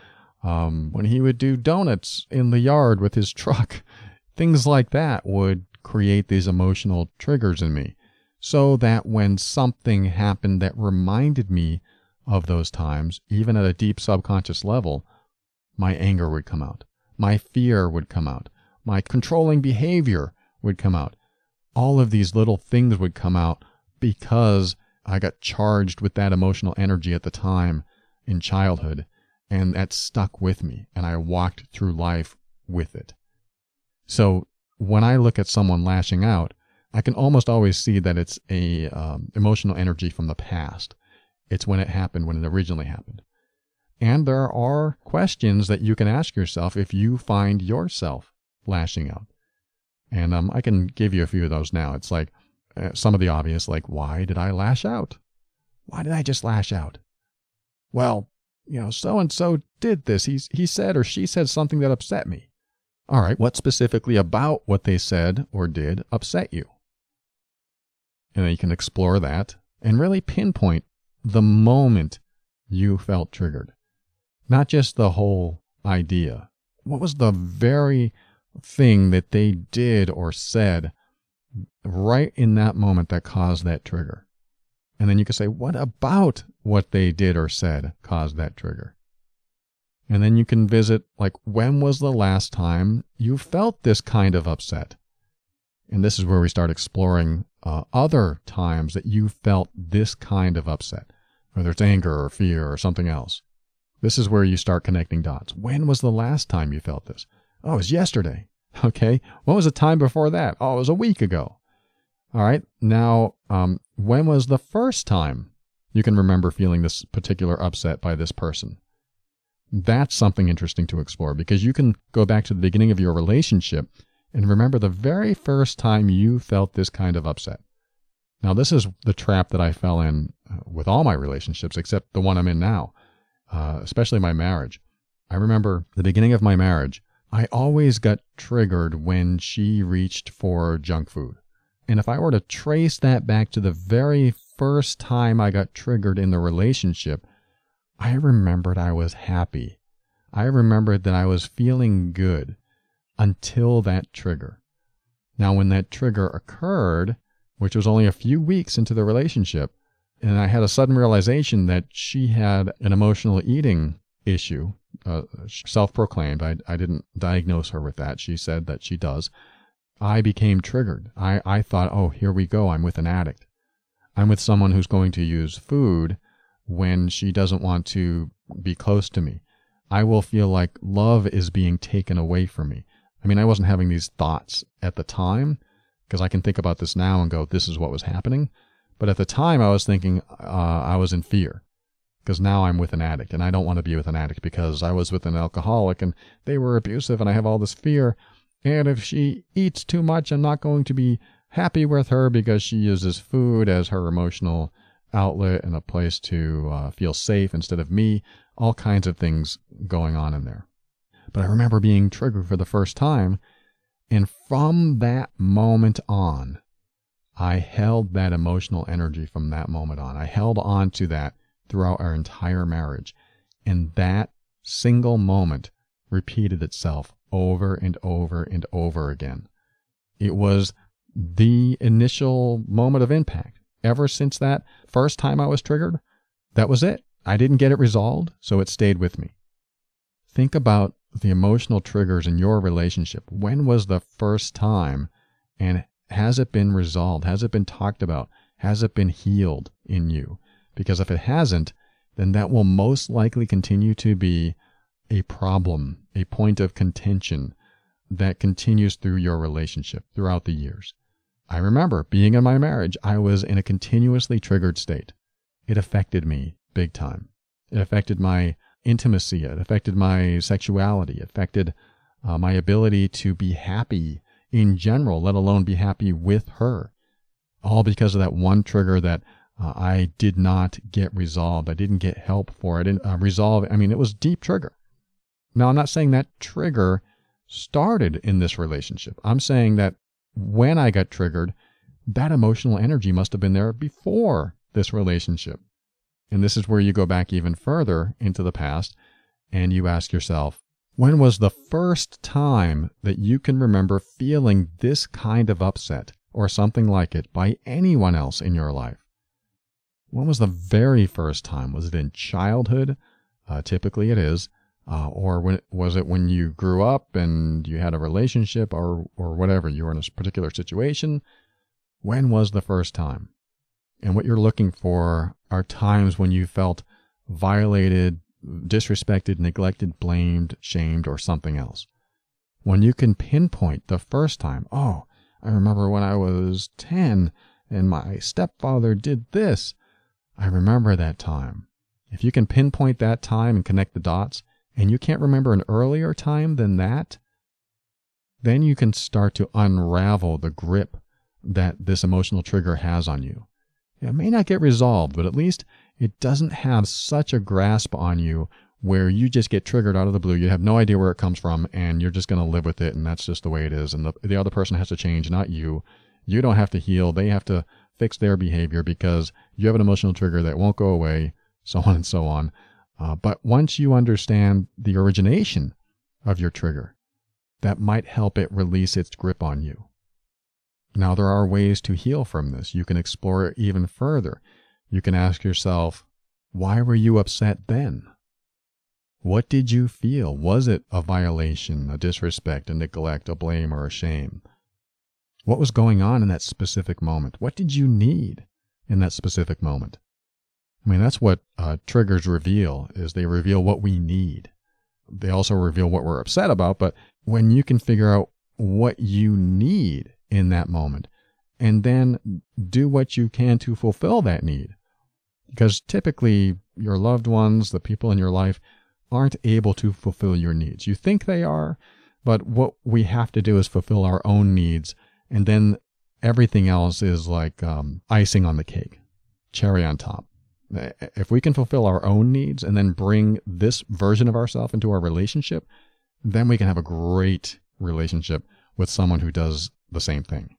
um, when he would do donuts in the yard with his truck, things like that would create these emotional triggers in me. So that when something happened that reminded me of those times, even at a deep subconscious level, my anger would come out. My fear would come out. My controlling behavior would come out. All of these little things would come out because I got charged with that emotional energy at the time in childhood, and that stuck with me, and I walked through life with it. So when I look at someone lashing out, I can almost always see that it's a um, emotional energy from the past. It's when it happened, when it originally happened. And there are questions that you can ask yourself if you find yourself lashing out. And um, I can give you a few of those now. It's like, uh, some of the obvious, like, why did I lash out? Why did I just lash out? Well, you know, so and so did this. He's, he said or she said something that upset me. All right, what specifically about what they said or did upset you? And then you can explore that and really pinpoint the moment you felt triggered, not just the whole idea. What was the very thing that they did or said right in that moment that caused that trigger. And then you can say, what about what they did or said caused that trigger? And then you can visit, like, when was the last time you felt this kind of upset? And this is where we start exploring uh, other times that you felt this kind of upset, whether it's anger or fear or something else. This is where you start connecting dots. When was the last time you felt this? Oh, it was yesterday. Okay. When was the time before that? Oh, it was a week ago. All right. Now, um, when was the first time you can remember feeling this particular upset by this person? That's something interesting to explore because you can go back to the beginning of your relationship and remember the very first time you felt this kind of upset. Now, this is the trap that I fell in uh, with all my relationships except the one I'm in now, uh, especially my marriage. I remember the beginning of my marriage, I always got triggered when she reached for junk food. And if I were to trace that back to the very first time I got triggered in the relationship, I remembered I was happy. I remembered that I was feeling good until that trigger. Now, when that trigger occurred, which was only a few weeks into the relationship, and I had a sudden realization that she had an emotional eating issue, uh, self proclaimed. I, I didn't diagnose her with that. She said that she does. I became triggered. I, I thought, oh, here we go. I'm with an addict. I'm with someone who's going to use food when she doesn't want to be close to me. I will feel like love is being taken away from me. I mean, I wasn't having these thoughts at the time because I can think about this now and go, this is what was happening. But at the time, I was thinking uh, I was in fear because now I'm with an addict and I don't want to be with an addict because I was with an alcoholic and they were abusive and I have all this fear. And if she eats too much, I'm not going to be happy with her because she uses food as her emotional outlet and a place to uh, feel safe instead of me. All kinds of things going on in there. But I remember being triggered for the first time. And from that moment on, I held that emotional energy from that moment on. I held on to that throughout our entire marriage. And that single moment repeated itself over and over and over again. It was the initial moment of impact. Ever since that first time I was triggered, that was it. I didn't get it resolved, so it stayed with me. Think about the emotional triggers in your relationship. When was the first time and has it been resolved? Has it been talked about? Has it been healed in you? Because if it hasn't, then that will most likely continue to be a problem, a point of contention that continues through your relationship throughout the years. I remember being in my marriage, I was in a continuously triggered state. It affected me big time. It affected my intimacy. It affected my sexuality. It affected uh, my ability to be happy in general, let alone be happy with her. All because of that one trigger that uh, I did not get resolved. I didn't get help for. it. didn't uh, resolve. I mean, it was deep trigger. Now, I'm not saying that trigger started in this relationship. I'm saying that when I got triggered, that emotional energy must have been there before this relationship. And this is where you go back even further into the past and you ask yourself, when was the first time that you can remember feeling this kind of upset or something like it by anyone else in your life? When was the very first time? Was it in childhood? Uh, typically it is uh, or when was it when you grew up and you had a relationship or or whatever you were in a particular situation when was the first time and what you're looking for are times when you felt violated disrespected neglected blamed shamed or something else when you can pinpoint the first time oh i remember when i was 10 and my stepfather did this i remember that time if you can pinpoint that time and connect the dots and you can't remember an earlier time than that, then you can start to unravel the grip that this emotional trigger has on you. It may not get resolved, but at least it doesn't have such a grasp on you where you just get triggered out of the blue. You have no idea where it comes from, and you're just going to live with it, and that's just the way it is. And the, the other person has to change, not you. You don't have to heal. They have to fix their behavior because you have an emotional trigger that won't go away, so on and so on. Uh, but once you understand the origination of your trigger, that might help it release its grip on you. Now, there are ways to heal from this. You can explore it even further. you can ask yourself, why were you upset then? What did you feel? Was it a violation, a disrespect, a neglect, a blame, or a shame? What was going on in that specific moment? What did you need in that specific moment? I mean, that's what uh, triggers reveal is they reveal what we need. They also reveal what we're upset about, but when you can figure out what you need in that moment and then do what you can to fulfill that need. Because typically your loved ones, the people in your life, aren't able to fulfill your needs. You think they are, but what we have to do is fulfill our own needs, and then everything else is like um, icing on the cake, cherry on top. If we can fulfill our own needs and then bring this version of ourselves into our relationship, then we can have a great relationship with someone who does the same thing.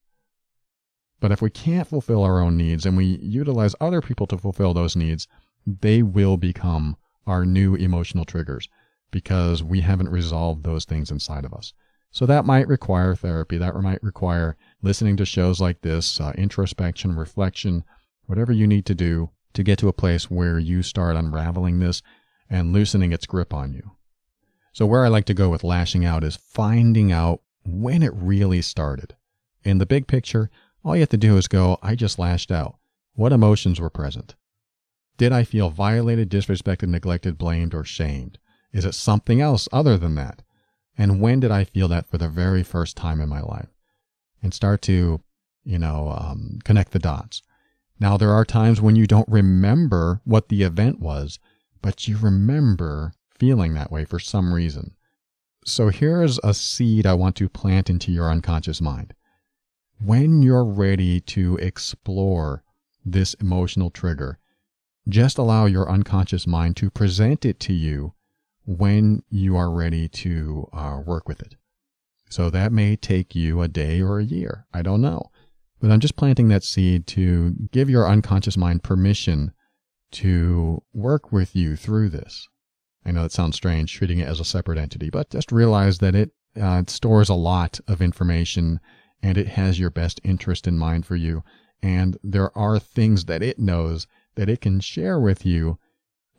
But if we can't fulfill our own needs and we utilize other people to fulfill those needs, they will become our new emotional triggers because we haven't resolved those things inside of us. So that might require therapy. That might require listening to shows like this, uh, introspection, reflection, whatever you need to do to get to a place where you start unraveling this and loosening its grip on you. So where I like to go with lashing out is finding out when it really started. In the big picture, all you have to do is go, I just lashed out. What emotions were present? Did I feel violated, disrespected, neglected, blamed, or shamed? Is it something else other than that? And when did I feel that for the very first time in my life? And start to, you know, um, connect the dots. Now, there are times when you don't remember what the event was, but you remember feeling that way for some reason. So here's a seed I want to plant into your unconscious mind. When you're ready to explore this emotional trigger, just allow your unconscious mind to present it to you when you are ready to uh, work with it. So that may take you a day or a year. I don't know. But I'm just planting that seed to give your unconscious mind permission to work with you through this. I know that sounds strange treating it as a separate entity, but just realize that it, uh, it stores a lot of information and it has your best interest in mind for you. And there are things that it knows that it can share with you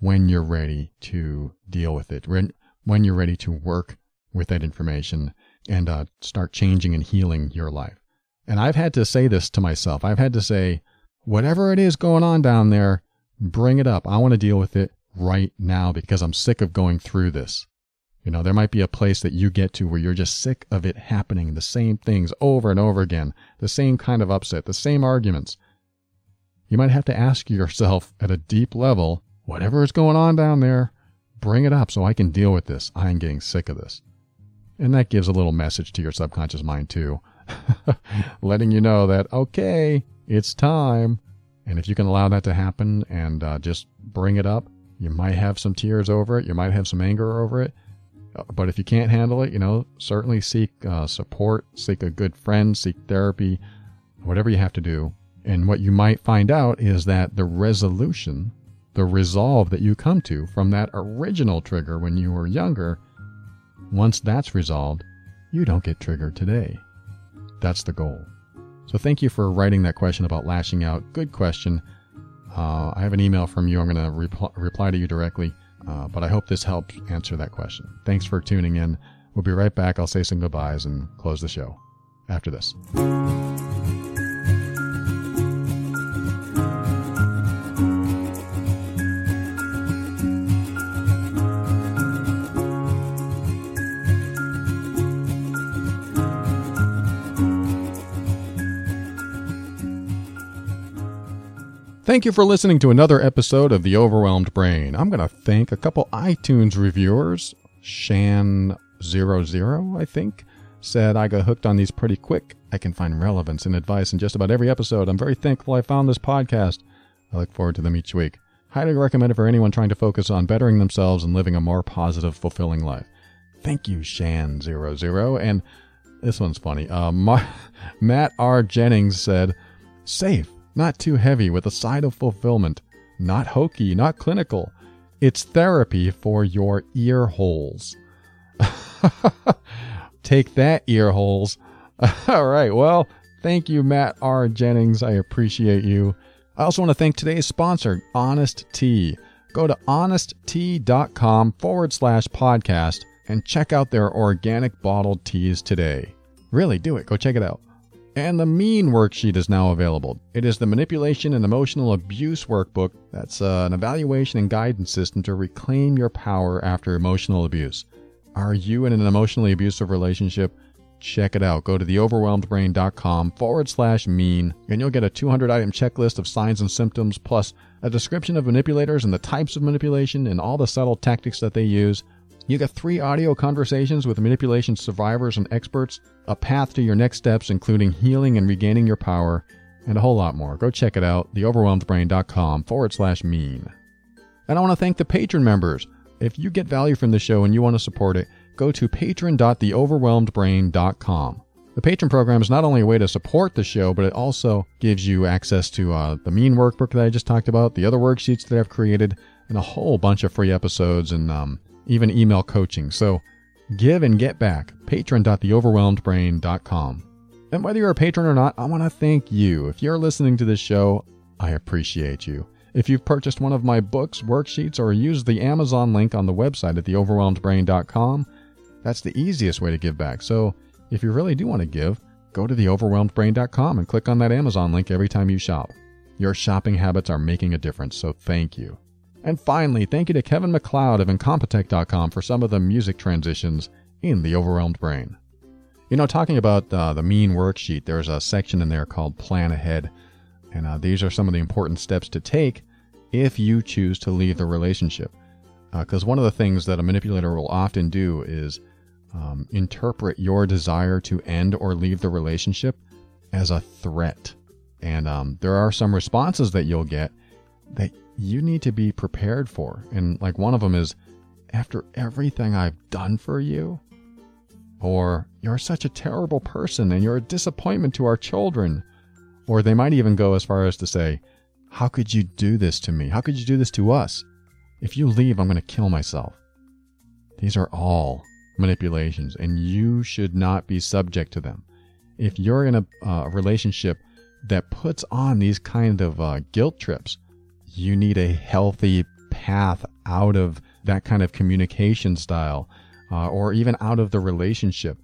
when you're ready to deal with it, when, when you're ready to work with that information and uh, start changing and healing your life. And I've had to say this to myself. I've had to say, whatever it is going on down there, bring it up. I want to deal with it right now because I'm sick of going through this. You know, there might be a place that you get to where you're just sick of it happening, the same things over and over again, the same kind of upset, the same arguments. You might have to ask yourself at a deep level, whatever is going on down there, bring it up so I can deal with this. I'm getting sick of this. And that gives a little message to your subconscious mind too, letting you know that, okay, it's time. And if you can allow that to happen and uh, just bring it up, you might have some tears over it. You might have some anger over it. Uh, but if you can't handle it, you know, certainly seek uh, support, seek a good friend, seek therapy, whatever you have to do. And what you might find out is that the resolution, the resolve that you come to from that original trigger when you were younger, once that's resolved, you don't get triggered today. That's the goal. So thank you for writing that question about lashing out. Good question. Uh, I have an email from you. I'm going to repl- reply to you directly, uh, but I hope this helps answer that question. Thanks for tuning in. We'll be right back. I'll say some goodbyes and close the show after this. Thank you for listening to another episode of The Overwhelmed Brain. I'm going to thank a couple iTunes reviewers. Shan00, I think, said I got hooked on these pretty quick. I can find relevance and advice in just about every episode. I'm very thankful I found this podcast. I look forward to them each week. Highly recommend it for anyone trying to focus on bettering themselves and living a more positive, fulfilling life. Thank you, Shan00. And this one's funny. Uh, Matt R. Jennings said, Safe not too heavy with a side of fulfillment, not hokey, not clinical. It's therapy for your ear holes. Take that, ear holes. All right. Well, thank you, Matt R. Jennings. I appreciate you. I also want to thank today's sponsor, Honest Tea. Go to honesttea.com forward slash podcast and check out their organic bottled teas today. Really, do it. Go check it out. And the Mean Worksheet is now available. It is the Manipulation and Emotional Abuse Workbook that's uh, an evaluation and guidance system to reclaim your power after emotional abuse. Are you in an emotionally abusive relationship? Check it out. Go to theoverwhelmedbrain.com forward slash mean, and you'll get a 200 item checklist of signs and symptoms, plus a description of manipulators and the types of manipulation and all the subtle tactics that they use. You get three audio conversations with manipulation survivors and experts, a path to your next steps, including healing and regaining your power, and a whole lot more. Go check it out, theoverwhelmedbrain.com forward slash mean. And I want to thank the patron members. If you get value from the show and you want to support it, go to patron.theoverwhelmedbrain.com. The patron program is not only a way to support the show, but it also gives you access to uh, the mean workbook that I just talked about, the other worksheets that I've created, and a whole bunch of free episodes and um, even email coaching. So give and get back. Patron.theoverwhelmedbrain.com. And whether you're a patron or not, I want to thank you. If you're listening to this show, I appreciate you. If you've purchased one of my books, worksheets, or used the Amazon link on the website at theoverwhelmedbrain.com, that's the easiest way to give back. So if you really do want to give, go to theoverwhelmedbrain.com and click on that Amazon link every time you shop. Your shopping habits are making a difference, so thank you. And finally, thank you to Kevin MacLeod of Incompetech.com for some of the music transitions in The Overwhelmed Brain. You know, talking about uh, the mean worksheet, there's a section in there called Plan Ahead. And uh, these are some of the important steps to take if you choose to leave the relationship. Because uh, one of the things that a manipulator will often do is um, interpret your desire to end or leave the relationship as a threat. And um, there are some responses that you'll get that you need to be prepared for. And like one of them is, after everything I've done for you, or you're such a terrible person and you're a disappointment to our children. Or they might even go as far as to say, How could you do this to me? How could you do this to us? If you leave, I'm going to kill myself. These are all manipulations, and you should not be subject to them. If you're in a uh, relationship that puts on these kind of uh, guilt trips, you need a healthy path out of that kind of communication style uh, or even out of the relationship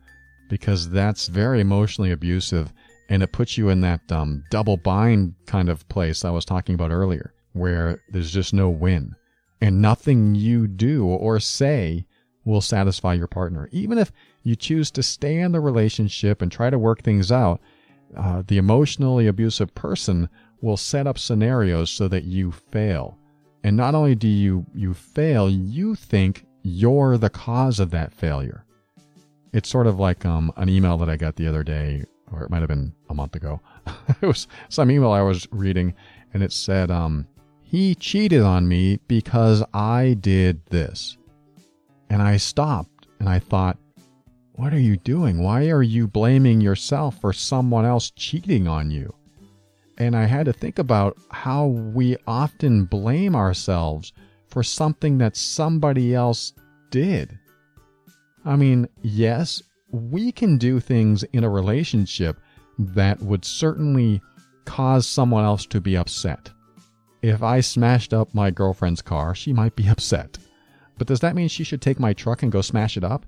because that's very emotionally abusive and it puts you in that um, double bind kind of place I was talking about earlier where there's just no win and nothing you do or say will satisfy your partner. Even if you choose to stay in the relationship and try to work things out, uh, the emotionally abusive person will set up scenarios so that you fail. And not only do you you fail, you think you're the cause of that failure. It's sort of like um, an email that I got the other day, or it might have been a month ago. it was some email I was reading, and it said, um, "He cheated on me because I did this," and I stopped and I thought, "What are you doing? Why are you blaming yourself for someone else cheating on you?" And I had to think about how we often blame ourselves for something that somebody else did. I mean, yes, we can do things in a relationship that would certainly cause someone else to be upset. If I smashed up my girlfriend's car, she might be upset. But does that mean she should take my truck and go smash it up?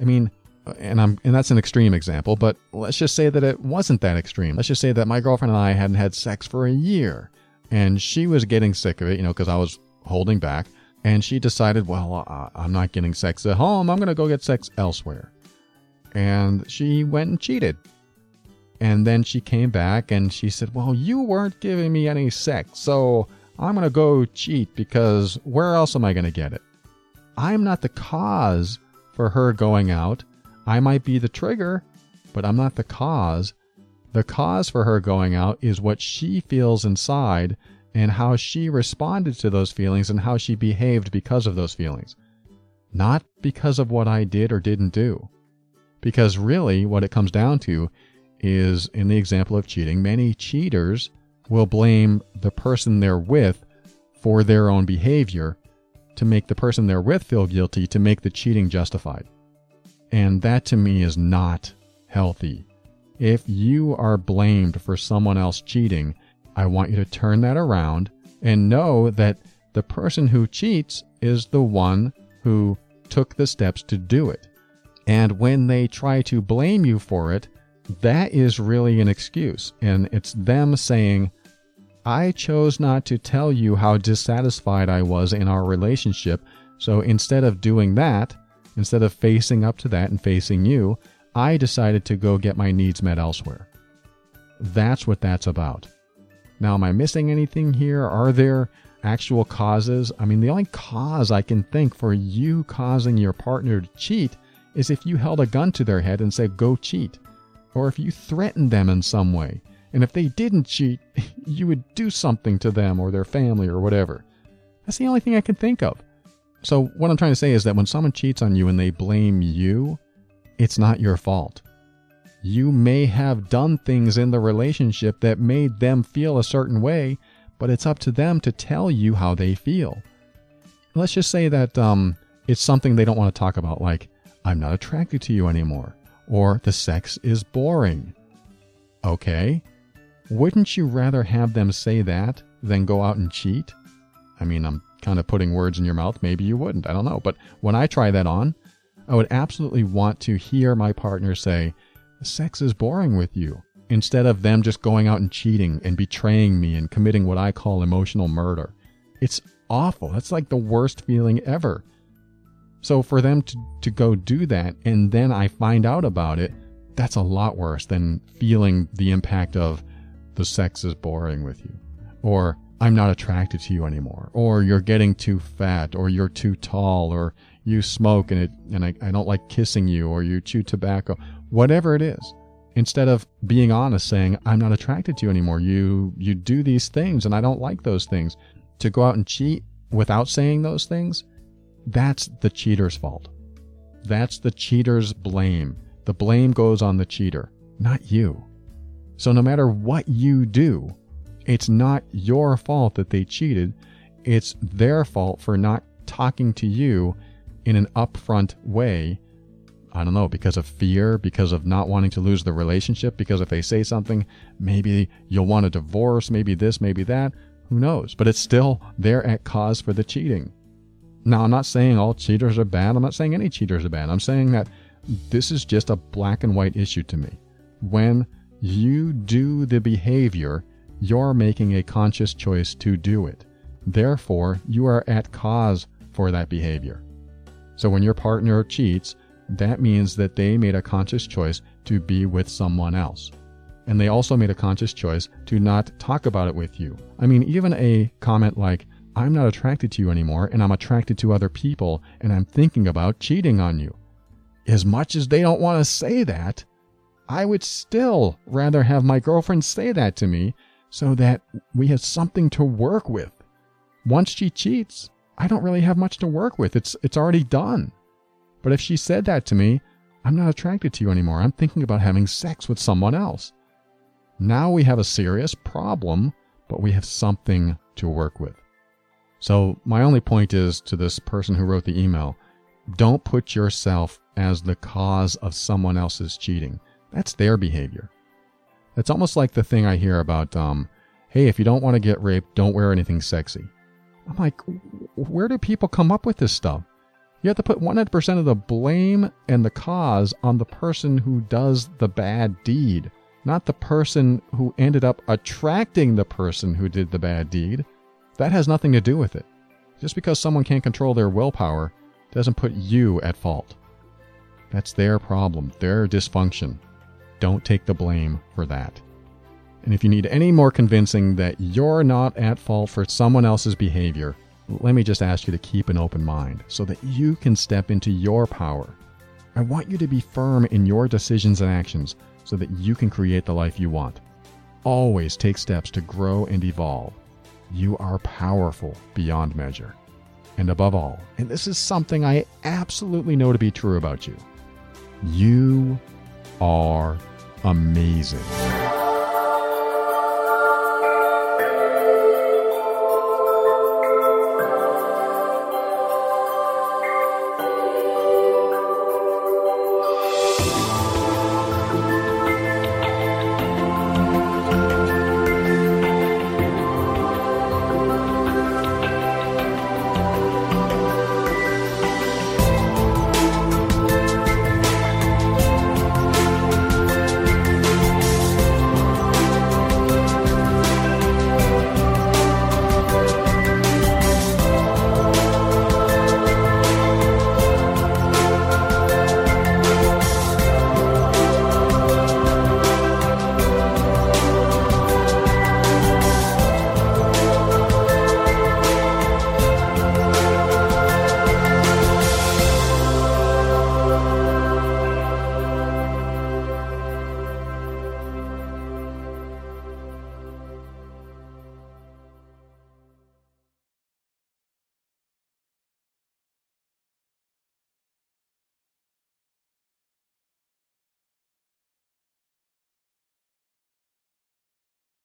I mean, and I'm and that's an extreme example, but let's just say that it wasn't that extreme. Let's just say that my girlfriend and I hadn't had sex for a year, and she was getting sick of it, you know, because I was holding back, and she decided, well, uh, I'm not getting sex at home. I'm gonna go get sex elsewhere, and she went and cheated. And then she came back and she said, well, you weren't giving me any sex, so I'm gonna go cheat because where else am I gonna get it? I'm not the cause for her going out I might be the trigger, but I'm not the cause. The cause for her going out is what she feels inside and how she responded to those feelings and how she behaved because of those feelings. Not because of what I did or didn't do. Because really, what it comes down to is in the example of cheating, many cheaters will blame the person they're with for their own behavior to make the person they're with feel guilty to make the cheating justified. And that to me is not healthy. If you are blamed for someone else cheating, I want you to turn that around and know that the person who cheats is the one who took the steps to do it. And when they try to blame you for it, that is really an excuse. And it's them saying, I chose not to tell you how dissatisfied I was in our relationship. So instead of doing that, instead of facing up to that and facing you, I decided to go get my needs met elsewhere. That's what that's about. Now, am I missing anything here? Are there actual causes? I mean, the only cause I can think for you causing your partner to cheat is if you held a gun to their head and said, go cheat. Or if you threatened them in some way. And if they didn't cheat, you would do something to them or their family or whatever. That's the only thing I can think of. So, what I'm trying to say is that when someone cheats on you and they blame you, it's not your fault. You may have done things in the relationship that made them feel a certain way, but it's up to them to tell you how they feel. Let's just say that um, it's something they don't want to talk about, like, I'm not attracted to you anymore, or the sex is boring. Okay, wouldn't you rather have them say that than go out and cheat? I mean, I'm kind of putting words in your mouth. Maybe you wouldn't. I don't know. But when I try that on, I would absolutely want to hear my partner say, Sex is boring with you, instead of them just going out and cheating and betraying me and committing what I call emotional murder. It's awful. That's like the worst feeling ever. So for them to, to go do that and then I find out about it, that's a lot worse than feeling the impact of the sex is boring with you. Or I'm not attracted to you anymore. Or you're getting too fat, or you're too tall, or you smoke and it and I, I don't like kissing you, or you chew tobacco, whatever it is. Instead of being honest, saying, I'm not attracted to you anymore. You you do these things and I don't like those things. To go out and cheat without saying those things, that's the cheater's fault. That's the cheater's blame. The blame goes on the cheater, not you. So no matter what you do, it's not your fault that they cheated. It's their fault for not talking to you in an upfront way. I don't know, because of fear, because of not wanting to lose the relationship, because if they say something, maybe you'll want a divorce, maybe this, maybe that. Who knows? But it's still they're at cause for the cheating. Now, I'm not saying all cheaters are bad. I'm not saying any cheaters are bad. I'm saying that this is just a black and white issue to me. When you do the behavior you're making a conscious choice to do it. Therefore, you are at cause for that behavior. So when your partner cheats, that means that they made a conscious choice to be with someone else. And they also made a conscious choice to not talk about it with you. I mean, even a comment like, I'm not attracted to you anymore, and I'm attracted to other people, and I'm thinking about cheating on you. As much as they don't want to say that, I would still rather have my girlfriend say that to me so that we have something to work with. Once she cheats, I don't really have much to work with. It's it's already done. But if she said that to me, I'm not attracted to you anymore. I'm thinking about having sex with someone else. Now we have a serious problem, but we have something to work with. So, my only point is to this person who wrote the email don't put yourself as the cause of someone else's cheating. That's their behavior. It's almost like the thing I hear about, um, hey, if you don't want to get raped, don't wear anything sexy. I'm like, where do people come up with this stuff? You have to put 100% of the blame and the cause on the person who does the bad deed, not the person who ended up attracting the person who did the bad deed. That has nothing to do with it. Just because someone can't control their willpower doesn't put you at fault. That's their problem, their dysfunction. Don't take the blame for that. And if you need any more convincing that you're not at fault for someone else's behavior, let me just ask you to keep an open mind so that you can step into your power. I want you to be firm in your decisions and actions so that you can create the life you want. Always take steps to grow and evolve. You are powerful beyond measure. And above all, and this is something I absolutely know to be true about you, you are amazing.